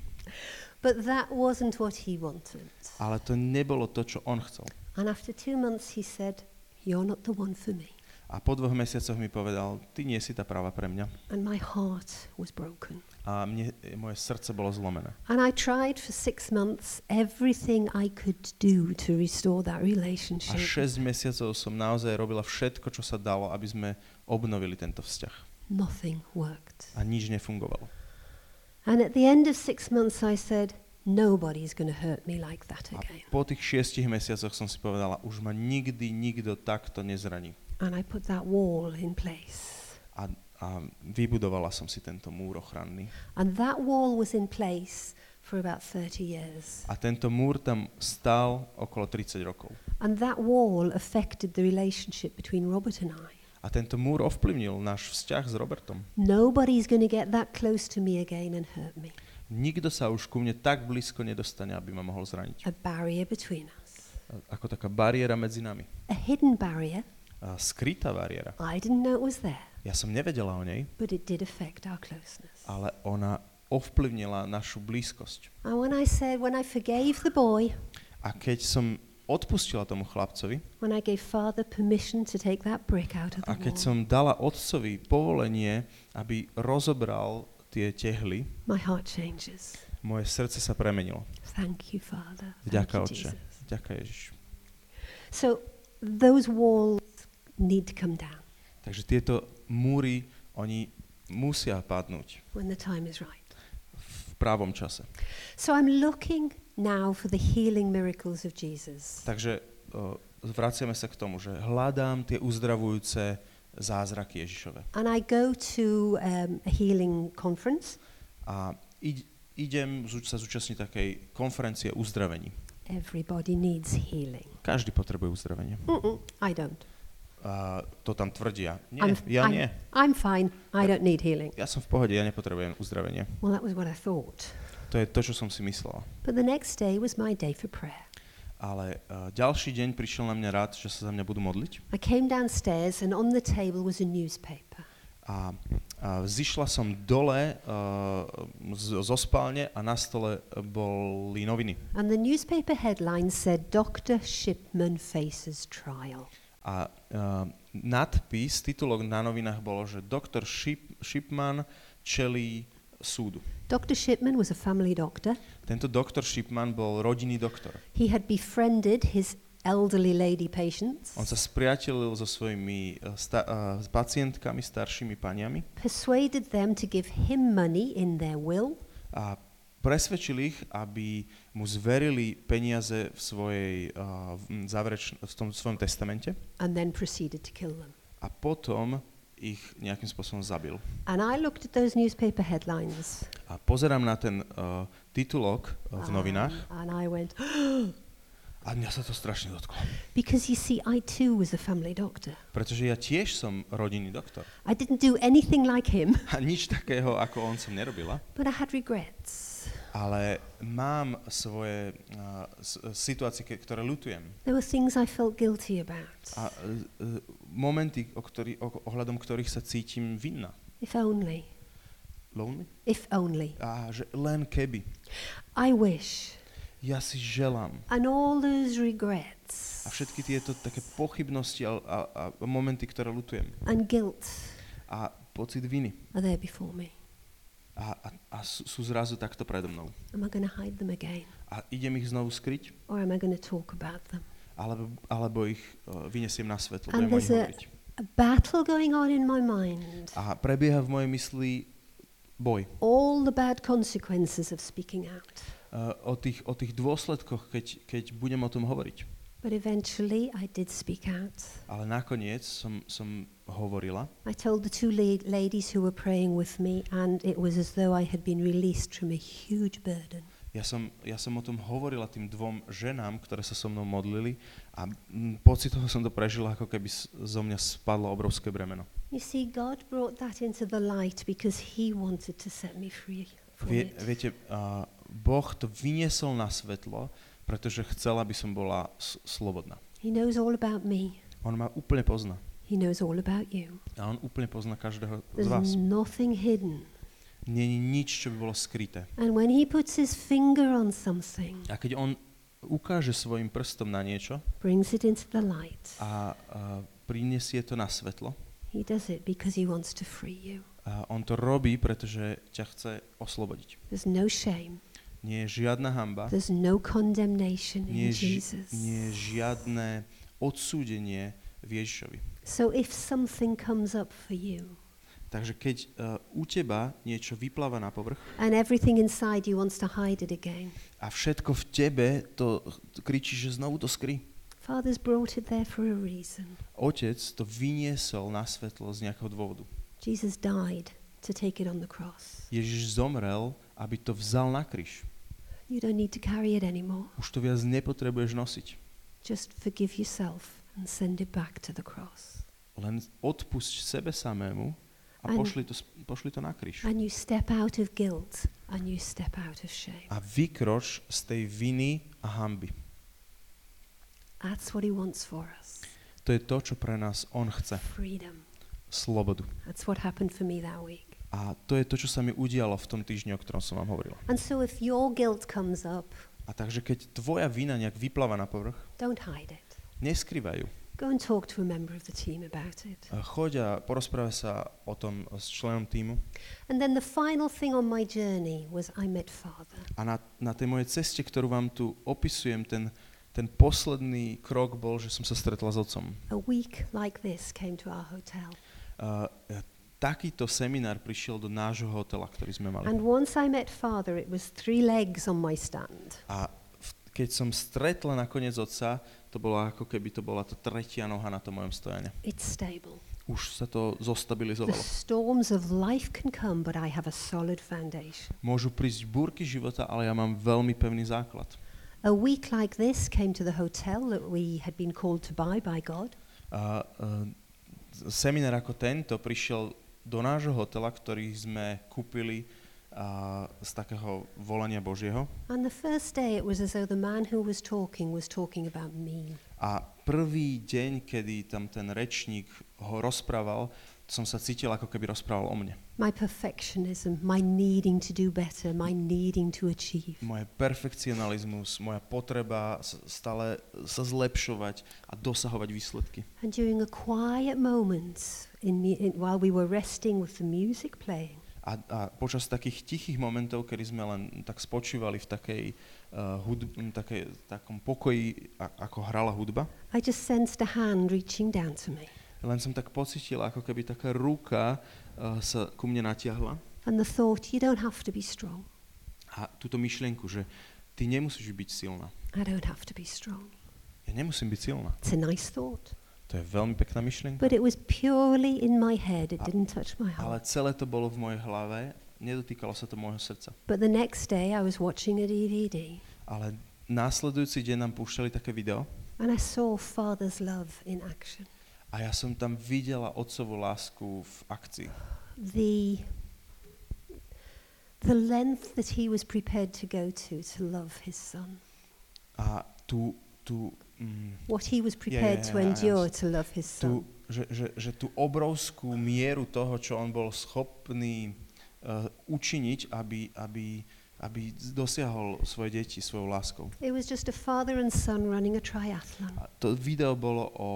Speaker 2: But that wasn't what he wanted.
Speaker 3: Ale to nebolo to, čo on chcel.
Speaker 2: And after two months, he said, You're not the one for me.
Speaker 3: A po dvoch mesiacoch mi povedal, ty nie si tá práva pre mňa.
Speaker 2: And my heart was broken.
Speaker 3: A mne, moje srdce bolo zlomené.
Speaker 2: And I tried for six months everything I could do to restore that
Speaker 3: A
Speaker 2: relationship.
Speaker 3: 6 mesiacov som naozaj robila všetko, čo sa dalo, aby sme obnovili tento vzťah.
Speaker 2: Nothing worked.
Speaker 3: A nič nefungovalo.
Speaker 2: And at the end of six months, I said, Nobody's going to hurt me like that
Speaker 3: A
Speaker 2: again.
Speaker 3: po tých šiestich mesiacoch som si povedala, už ma nikdy nikto takto nezraní.
Speaker 2: And I put that wall in place.
Speaker 3: A, a vybudovala som si tento múr ochranný.
Speaker 2: And that wall was in place for about 30 years.
Speaker 3: A tento múr tam stál okolo 30 rokov.
Speaker 2: And that wall affected the relationship between Robert and I.
Speaker 3: A tento múr ovplyvnil náš vzťah s Robertom.
Speaker 2: Nobody's going to get that close to me again and hurt me.
Speaker 3: Nikto sa už ku mne tak blízko nedostane, aby ma mohol zraniť.
Speaker 2: A barrier between us.
Speaker 3: A- Ako taká bariéra medzi nami.
Speaker 2: A hidden barrier.
Speaker 3: A skrytá bariéra.
Speaker 2: I didn't know it was there,
Speaker 3: Ja som nevedela o nej,
Speaker 2: but it did affect our closeness.
Speaker 3: ale ona ovplyvnila našu blízkosť.
Speaker 2: And when I said, when I forgave the boy,
Speaker 3: A keď som odpustila tomu chlapcovi
Speaker 2: when I gave father permission to take that brick out of
Speaker 3: a
Speaker 2: the
Speaker 3: keď
Speaker 2: wall,
Speaker 3: som dala otcovi povolenie, aby rozobral tie tehly,
Speaker 2: my heart changes.
Speaker 3: moje srdce sa premenilo.
Speaker 2: Thank you, Father. Thank
Speaker 3: Vďaka,
Speaker 2: you,
Speaker 3: Otče.
Speaker 2: Jesus.
Speaker 3: Ďakujem, Ježiš.
Speaker 2: So those walls need to come down
Speaker 3: Takže tieto múry, oni musia padnúť
Speaker 2: when the time is right.
Speaker 3: v právom čase.
Speaker 2: So I'm looking now for the healing miracles of Jesus.
Speaker 3: Takže uh, vraciame sa k tomu, že hľadám tie uzdravujúce zázraky Ježišove.
Speaker 2: And I go to um, a healing conference.
Speaker 3: A id- idem sa zúčastniť takej konferencie uzdravení.
Speaker 2: Everybody needs healing.
Speaker 3: Každý potrebuje uzdravenie.
Speaker 2: Mm-mm, I don't.
Speaker 3: A to tam tvrdia. Nie,
Speaker 2: I'm,
Speaker 3: ja
Speaker 2: I'm,
Speaker 3: nie.
Speaker 2: I'm fine. I don't need healing.
Speaker 3: Ja som v pohode, ja nepotrebujem uzdravenie.
Speaker 2: Well, that was what I thought.
Speaker 3: To je to, čo som si myslela.
Speaker 2: But the next day was my day for prayer.
Speaker 3: Ale uh, ďalší deň prišiel na mňa rád, že sa za mňa budú modliť.
Speaker 2: I came downstairs and on the table was a newspaper.
Speaker 3: A, a zišla som dole uh, z, zo spálne a na stole boli noviny.
Speaker 2: And the newspaper headline said, Dr. Shipman faces trial.
Speaker 3: A uh, nadpis, titulok na novinách bolo, že doktor Ship, Shipman čelí súdu.
Speaker 2: Dr. Shipman was a family doctor.
Speaker 3: Tento doktor Shipman bol rodinný doktor.
Speaker 2: He had befriended his elderly lady patients,
Speaker 3: On sa spriatelil so svojimi eh, sta- uh, s pacientkami, staršími paniami
Speaker 2: persuaded them to give him money in their will,
Speaker 3: a presvedčil ich, aby mu zverili peniaze v svojej uh, v, závereč- v tom svojom testamente
Speaker 2: and then proceeded to kill them.
Speaker 3: a potom ich nejakým spôsobom zabil.
Speaker 2: And I looked at those newspaper headlines.
Speaker 3: A pozerám na ten uh, titulok uh, v novinách
Speaker 2: Um, and I went, [GASPS]
Speaker 3: a mňa sa to strašne dotklo.
Speaker 2: because you see, I too was a family doctor.
Speaker 3: Pretože ja tiež som rodinný doktor.
Speaker 2: I didn't do anything like him, [LAUGHS]
Speaker 3: A nič takého, ako on som nerobila.
Speaker 2: but I had regrets.
Speaker 3: Ale mám svoje uh, situácie, ktoré lutujem.
Speaker 2: There were things I felt guilty about.
Speaker 3: A uh, momenty, o ktorý, o, ohľadom ktorých sa cítim vinná.
Speaker 2: If only,
Speaker 3: Lonely?
Speaker 2: if only.
Speaker 3: A že len keby.
Speaker 2: I wish.
Speaker 3: Ja si želám.
Speaker 2: And all those regrets
Speaker 3: A všetky tieto také pochybnosti a, a, a momenty, ktoré lutujem.
Speaker 2: and guilt
Speaker 3: A pocit viny.
Speaker 2: are there before me.
Speaker 3: A, a, a sú, zrazu takto predo mnou.
Speaker 2: Am I to hide them again?
Speaker 3: A idem ich znovu skryť?
Speaker 2: Or am I to talk about them?
Speaker 3: Alebo, alebo ich uh, vyniesiem na svetlo,
Speaker 2: And
Speaker 3: budem o nich hovoriť.
Speaker 2: A battle going on in my mind.
Speaker 3: A prebieha v mojej mysli boj.
Speaker 2: All the bad consequences of speaking out.
Speaker 3: Uh, o, tých, o tých dôsledkoch, keď, keď budem o tom hovoriť.
Speaker 2: But eventually I did speak out.
Speaker 3: Ale nakoniec som, som hovorila
Speaker 2: I told the two la- ladies who were praying with me, and it was as though I had been released from a huge burden.
Speaker 3: Ja som, ja som o tom hovorila tým dvom ženám, ktoré sa so mnou modlili a mm, pocitovo som to prežila, ako keby zo mňa spadlo obrovské bremeno.
Speaker 2: You see, God brought that into the light because He wanted to set me free
Speaker 3: Vie, viete, uh, Boh to vyniesol na svetlo, pretože chcel, aby som bola slobodná.
Speaker 2: He knows all about me.
Speaker 3: On ma úplne pozná.
Speaker 2: He knows all about you.
Speaker 3: A on úplne pozná každého z
Speaker 2: There's
Speaker 3: vás.
Speaker 2: nothing hidden.
Speaker 3: Není nič, čo by bolo skryté.
Speaker 2: And when He puts His finger on something,
Speaker 3: A keď on ukáže svojim prstom na niečo
Speaker 2: brings it into the light,
Speaker 3: a, a prinesie to na svetlo,
Speaker 2: He does it because He wants to free you.
Speaker 3: a on to robí, pretože ťa chce oslobodiť.
Speaker 2: There's no shame.
Speaker 3: Nie je žiadna hamba,
Speaker 2: There's no condemnation
Speaker 3: nie
Speaker 2: in
Speaker 3: ži-
Speaker 2: Jesus.
Speaker 3: nie je žiadne odsúdenie v Ježišovi.
Speaker 2: So if something comes up for you
Speaker 3: Takže keď uh, u teba niečo vypláva na povrch
Speaker 2: and everything inside you wants to hide it again,
Speaker 3: a všetko v tebe to kričí, že znovu to skry.
Speaker 2: Father's brought it there for a reason.
Speaker 3: Otec to vyniesol na svetlo z nejakého dôvodu.
Speaker 2: Jesus died to take it on the cross.
Speaker 3: Ježiš zomrel, aby to vzal na kríž.
Speaker 2: You don't need to carry it anymore.
Speaker 3: Už to viac nepotrebuješ nosiť.
Speaker 2: Just forgive yourself and send it back to the cross.
Speaker 3: Len odpusť sebe samému a
Speaker 2: Ani-
Speaker 3: pošli to, pošli to na kríž.
Speaker 2: And you step out of guilt and you step out of shame.
Speaker 3: A vykroč z tej viny a hamby.
Speaker 2: That's what he wants for us.
Speaker 3: To je to, čo pre nás On chce.
Speaker 2: Freedom.
Speaker 3: Slobodu.
Speaker 2: That's what happened for me that week.
Speaker 3: A to je to, čo sa mi udialo v tom týždni, o ktorom som vám hovorila.
Speaker 2: And so if your guilt comes up,
Speaker 3: A takže keď tvoja vina nejak vypláva na povrch,
Speaker 2: don't hide it.
Speaker 3: neskrývaj ju.
Speaker 2: Go and talk to a member of the team about it.
Speaker 3: A Choď a porozprávaj sa o tom s členom týmu.
Speaker 2: And then the final thing on my journey was I met Father.
Speaker 3: A na, na tej mojej ceste, ktorú vám tu opisujem, ten, ten posledný krok bol, že som sa stretla s otcom.
Speaker 2: A week like this came to our hotel.
Speaker 3: Uh, takýto seminár prišiel do nášho hotela, ktorý sme mali.
Speaker 2: And once I met Father, it was three legs on my stand.
Speaker 3: A v, keď som stretla nakoniec otca, to bolo ako keby to bola tá tretia noha na tom mojom stojane.
Speaker 2: It's stable.
Speaker 3: Už sa to
Speaker 2: The
Speaker 3: zostabilizovalo.
Speaker 2: storms of life can come, but I have a solid foundation.
Speaker 3: Môžu prísť búrky života, ale ja mám veľmi pevný základ.
Speaker 2: A week like this came to the hotel that we had been called to buy by God.
Speaker 3: A, uh, seminár ako tento prišiel do nášho hotela, ktorý sme kúpili uh, z takého volania Božieho.
Speaker 2: The first day, it was as though the man who was talking was talking about me.
Speaker 3: A prvý deň, kedy tam ten rečník ho rozprával, som sa cítil, ako keby rozprával o mne.
Speaker 2: My perfectionism, my needing to do better, my needing to achieve.
Speaker 3: Môj perfekcionalizmus, moja potreba stále sa zlepšovať a dosahovať výsledky.
Speaker 2: And during a quiet moment, in, in, while we were resting with the music playing,
Speaker 3: A, a počas takých tichých momentov, kedy sme len tak spočívali v takej, uh, hudb, takej, takom pokoji, a, ako hrala hudba,
Speaker 2: I just sensed a hand reaching down to me.
Speaker 3: len som tak pocítil, ako keby taká ruka uh, sa ku mne natiahla
Speaker 2: And the thought, you don't have to be strong.
Speaker 3: a túto myšlienku, že ty nemusíš byť silná.
Speaker 2: I don't have to be strong.
Speaker 3: Ja nemusím byť silná.
Speaker 2: It's a nice thought.
Speaker 3: To je veľmi pekná myšlienka.
Speaker 2: But it was purely in my head. It didn't touch my
Speaker 3: Ale
Speaker 2: heart.
Speaker 3: celé to bolo v mojej hlave, nedotýkalo sa to môjho srdca.
Speaker 2: But the next day, I was watching a DVD
Speaker 3: Ale následujúci deň nám púšťali také video
Speaker 2: and I saw Father's love in action.
Speaker 3: a ja som tam videla otcovú lásku v akcii.
Speaker 2: The, the length that he was prepared to go to to love his son.
Speaker 3: A tú, mm,
Speaker 2: What he was prepared to
Speaker 3: yeah, yeah,
Speaker 2: endure
Speaker 3: yes.
Speaker 2: to love his
Speaker 3: tú,
Speaker 2: son.
Speaker 3: že, že, že tú obrovskú mieru toho, čo on bol schopný uh, učiniť, aby, aby, aby dosiahol svoje deti svojou láskou.
Speaker 2: It was just a father and son running a triathlon.
Speaker 3: A to video bolo o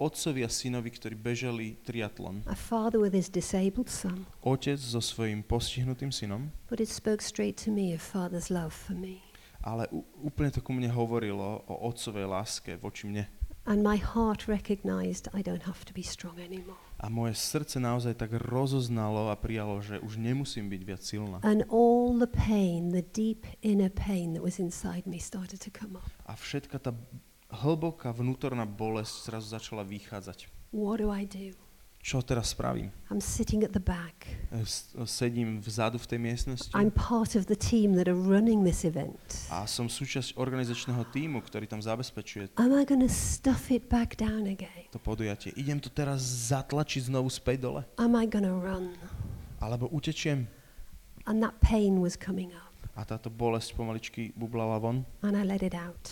Speaker 3: otcovi a synovi, ktorí bežali triatlon.
Speaker 2: A father with his disabled son.
Speaker 3: Otec so svojím postihnutým synom,
Speaker 2: But it spoke straight to me of father's love for me.
Speaker 3: Ale úplne to ku mne hovorilo o otcovej láske voči mne.
Speaker 2: And my heart recognized I don't have to be strong anymore.
Speaker 3: A moje srdce naozaj tak rozoznalo a prijalo, že už nemusím byť viac silná.
Speaker 2: And all the pain, the deep inner pain that was inside me started to come up.
Speaker 3: A všetka tá hlboká vnútorná bolesť zrazu začala vychádzať.
Speaker 2: What do I do?
Speaker 3: Čo teraz spravím?
Speaker 2: I'm sitting at the back.
Speaker 3: E, s- Sedím vzadu v tej miestnosti
Speaker 2: I'm part of the team that are running this event.
Speaker 3: a som súčasť organizačného týmu, ktorý tam zabezpečuje
Speaker 2: Am I to stuff it back down again?
Speaker 3: to podujatie. Idem to teraz zatlačiť znovu späť dole?
Speaker 2: Am I to run?
Speaker 3: Alebo utečiem?
Speaker 2: And that pain was coming up.
Speaker 3: A táto bolesť pomaličky bublala von
Speaker 2: And I let it out.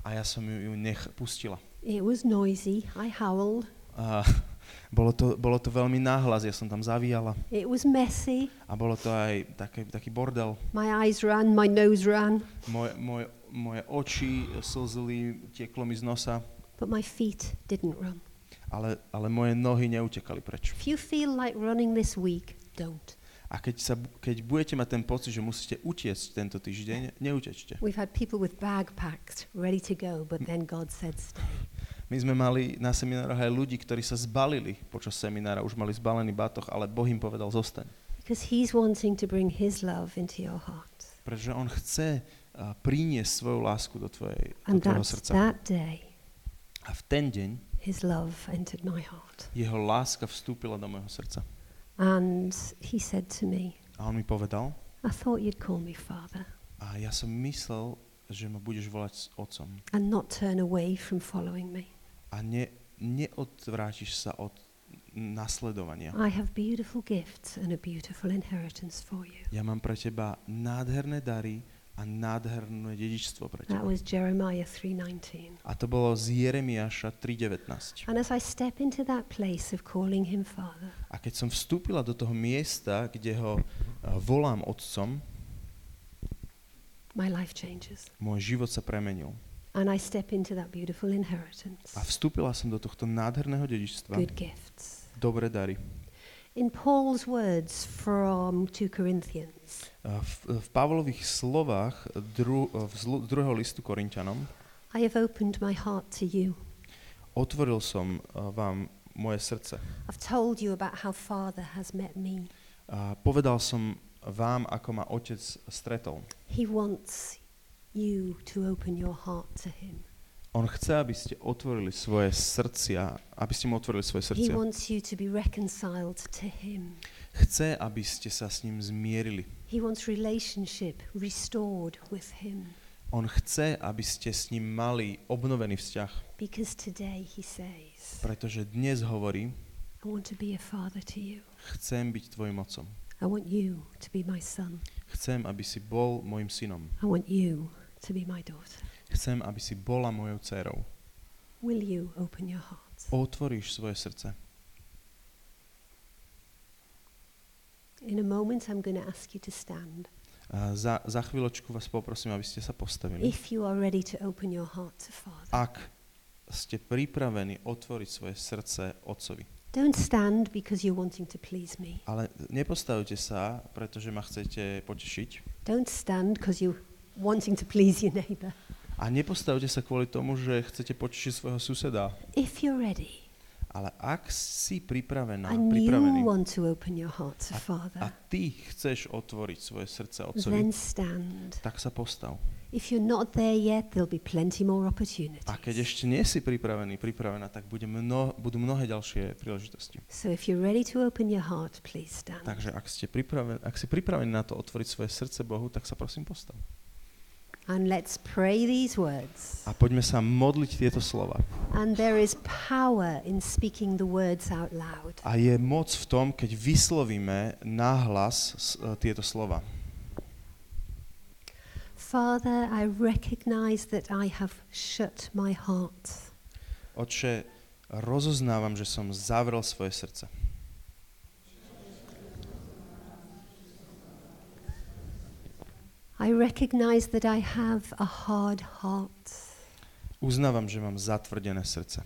Speaker 3: a ja som ju, ju nech pustila.
Speaker 2: It was noisy. I howled.
Speaker 3: A [LAUGHS] bolo to, bolo to veľmi náhlas, ja som tam zavíjala
Speaker 2: It was messy.
Speaker 3: a bolo to aj taký, taký bordel.
Speaker 2: My eyes ran, my nose ran,
Speaker 3: Moje, moje, moje oči slzili, tieklo mi z nosa,
Speaker 2: but my feet didn't run.
Speaker 3: ale, ale moje nohy neutekali preč.
Speaker 2: If you feel like running this week, don't.
Speaker 3: A keď, sa, keď budete mať ten pocit, že musíte utiecť tento týždeň, neutečte.
Speaker 2: We've had people with bag packed, ready to go, but then God said, stay.
Speaker 3: My sme mali na seminároch aj ľudí, ktorí sa zbalili počas seminára, už mali zbalený batoh, ale Boh im povedal, zostaň.
Speaker 2: Because He's wanting to bring His love into your heart.
Speaker 3: Pretože On chce uh, priniesť svoju lásku do, tvojej, do
Speaker 2: And
Speaker 3: tvojho
Speaker 2: that's
Speaker 3: srdca.
Speaker 2: that day,
Speaker 3: A v ten deň
Speaker 2: His love entered my heart.
Speaker 3: jeho láska vstúpila do môjho srdca.
Speaker 2: And He said to me,
Speaker 3: A on mi povedal,
Speaker 2: I thought you'd call me Father
Speaker 3: a ja som myslel, že ma budeš volať otcom.
Speaker 2: and not turn away from following me.
Speaker 3: A ne, neodvrátiš sa od nasledovania.
Speaker 2: I have beautiful gifts and a beautiful inheritance for you.
Speaker 3: Ja mám pre teba nádherné dary a nádherné dedičstvo pre
Speaker 2: That
Speaker 3: teba.
Speaker 2: was Jeremiah 3:19.
Speaker 3: A to bolo z Jeremiáša 3.19.
Speaker 2: And as I step into that place of calling him Father,
Speaker 3: A keď som vstúpila do toho miesta, kde ho uh, volám otcom,
Speaker 2: my life changes.
Speaker 3: môj život sa premenil.
Speaker 2: And I step into that beautiful inheritance.
Speaker 3: A vstúpila som do tohto nádherného dedičstva.
Speaker 2: Good gifts.
Speaker 3: Dobré dary.
Speaker 2: In Paul's words from 2 Corinthians,
Speaker 3: V, v Pavlových slovách dru, zlu, druhého listu Korintianom
Speaker 2: I have opened my heart to you.
Speaker 3: otvoril som uh, vám moje srdce.
Speaker 2: I've told you about how Father has met me.
Speaker 3: A povedal som vám, ako ma otec stretol.
Speaker 2: He wants you to open your heart to him.
Speaker 3: On chce, aby ste otvorili svoje srdcia, aby ste mu otvorili svoje
Speaker 2: He
Speaker 3: srdcia.
Speaker 2: wants you to be reconciled to him.
Speaker 3: Chce, aby ste sa s ním zmierili.
Speaker 2: He wants relationship restored with him.
Speaker 3: On chce, aby ste s ním mali obnovený vzťah,
Speaker 2: Because today he says,
Speaker 3: pretože dnes hovorí,
Speaker 2: I want to be a father to you.
Speaker 3: chcem byť tvojim otcom.
Speaker 2: I want you to be my son.
Speaker 3: Chcem, aby si bol môjim synom.
Speaker 2: I want you to be my daughter.
Speaker 3: Chcem, aby si bola mojou dcerou.
Speaker 2: Will you open your heart?
Speaker 3: Otvoríš svoje srdce.
Speaker 2: In a moment, I'm going to ask you to stand.
Speaker 3: A za, za chvíľočku vás poprosím, aby ste sa postavili.
Speaker 2: If you are ready to open your heart to Father,
Speaker 3: Ak ste pripravení otvoriť svoje srdce Otcovi,
Speaker 2: Don't stand because you're wanting to please me.
Speaker 3: Ale nepostavte sa, pretože ma chcete potešiť.
Speaker 2: Don't stand because you're wanting to please your neighbor.
Speaker 3: A nepostavte sa kvôli tomu, že chcete potešiť svojho suseda.
Speaker 2: If you're ready
Speaker 3: Ale ak si pripravená,
Speaker 2: and you
Speaker 3: pripravený
Speaker 2: want to open your heart to
Speaker 3: a
Speaker 2: Father,
Speaker 3: ty chceš otvoriť svoje srdce
Speaker 2: then
Speaker 3: Otcovi,
Speaker 2: stand.
Speaker 3: tak sa postav.
Speaker 2: If you're not there yet, there'll be plenty more opportunities.
Speaker 3: A keď ešte nie si pripravený, pripravená, tak bude mno, budú mnohé ďalšie príležitosti.
Speaker 2: So if you're ready to open your heart, please stand.
Speaker 3: Takže ak, ste pripraven, ak si pripravený na to otvoriť svoje srdce Bohu, tak sa prosím postav.
Speaker 2: And let's pray these words.
Speaker 3: A poďme sa modliť tieto slova.
Speaker 2: And there is power in speaking the words out loud.
Speaker 3: A je moc v tom, keď vyslovíme náhlas s- e, tieto slova.
Speaker 2: Father, I recognize that I have shut my heart.
Speaker 3: Otče, rozoznávam, že som zavrel svoje srdce.
Speaker 2: I recognize that I have a hard heart.
Speaker 3: Uznávam, že mám zatvrdené srdce.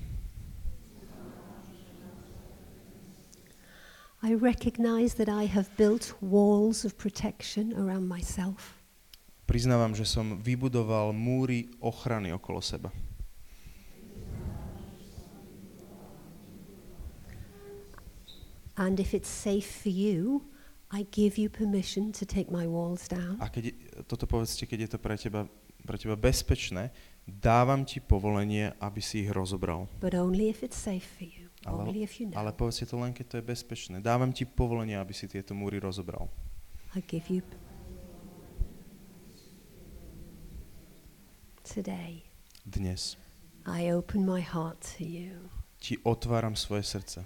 Speaker 2: I recognize that I have built walls of protection around myself.
Speaker 3: Priznávam, že som vybudoval múry ochrany okolo seba.
Speaker 2: And if it's safe for you, I give you permission to take my walls down.
Speaker 3: A keď, toto povedzte, keď je to pre teba, pre teba bezpečné, dávam ti povolenie, aby si ich rozobral.
Speaker 2: But only if it's safe for you.
Speaker 3: Ale,
Speaker 2: Only if you know.
Speaker 3: ale povedzte to len, keď to je bezpečné. Dávam ti povolenie, aby si tieto múry rozobral.
Speaker 2: I give you today.
Speaker 3: Dnes
Speaker 2: I open my heart to you.
Speaker 3: ti otváram svoje srdce.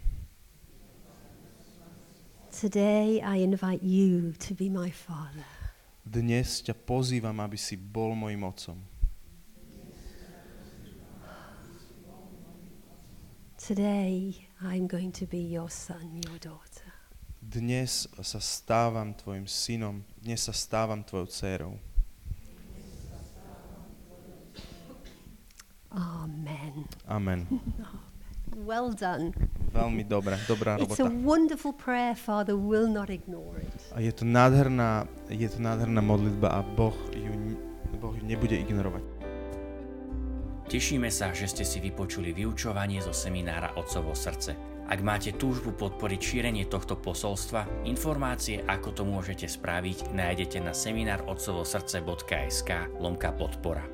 Speaker 2: Today I invite you to be my father.
Speaker 3: Dnes ťa pozývam, aby si bol mojim otcom.
Speaker 2: Today I'm going to be your son, your daughter.
Speaker 3: Dnes sa stávam tvojim synom, dnes sa stávam tvojou dcérou.
Speaker 2: Amen.
Speaker 3: Amen. [LAUGHS]
Speaker 2: Well done.
Speaker 3: Veľmi dobré, dobrá
Speaker 2: It's a
Speaker 3: robota.
Speaker 2: wonderful prayer. Father will not ignore it.
Speaker 3: A je to nádherná, je to nádherná modlitba a Boh ju, boh ju nebude ignorovať.
Speaker 1: Tešíme sa, že ste si vypočuli vyučovanie zo seminára Otcovo srdce. Ak máte túžbu podporiť šírenie tohto posolstva, informácie, ako to môžete spraviť, nájdete na seminárotcovosrdce.sk lomka podpora.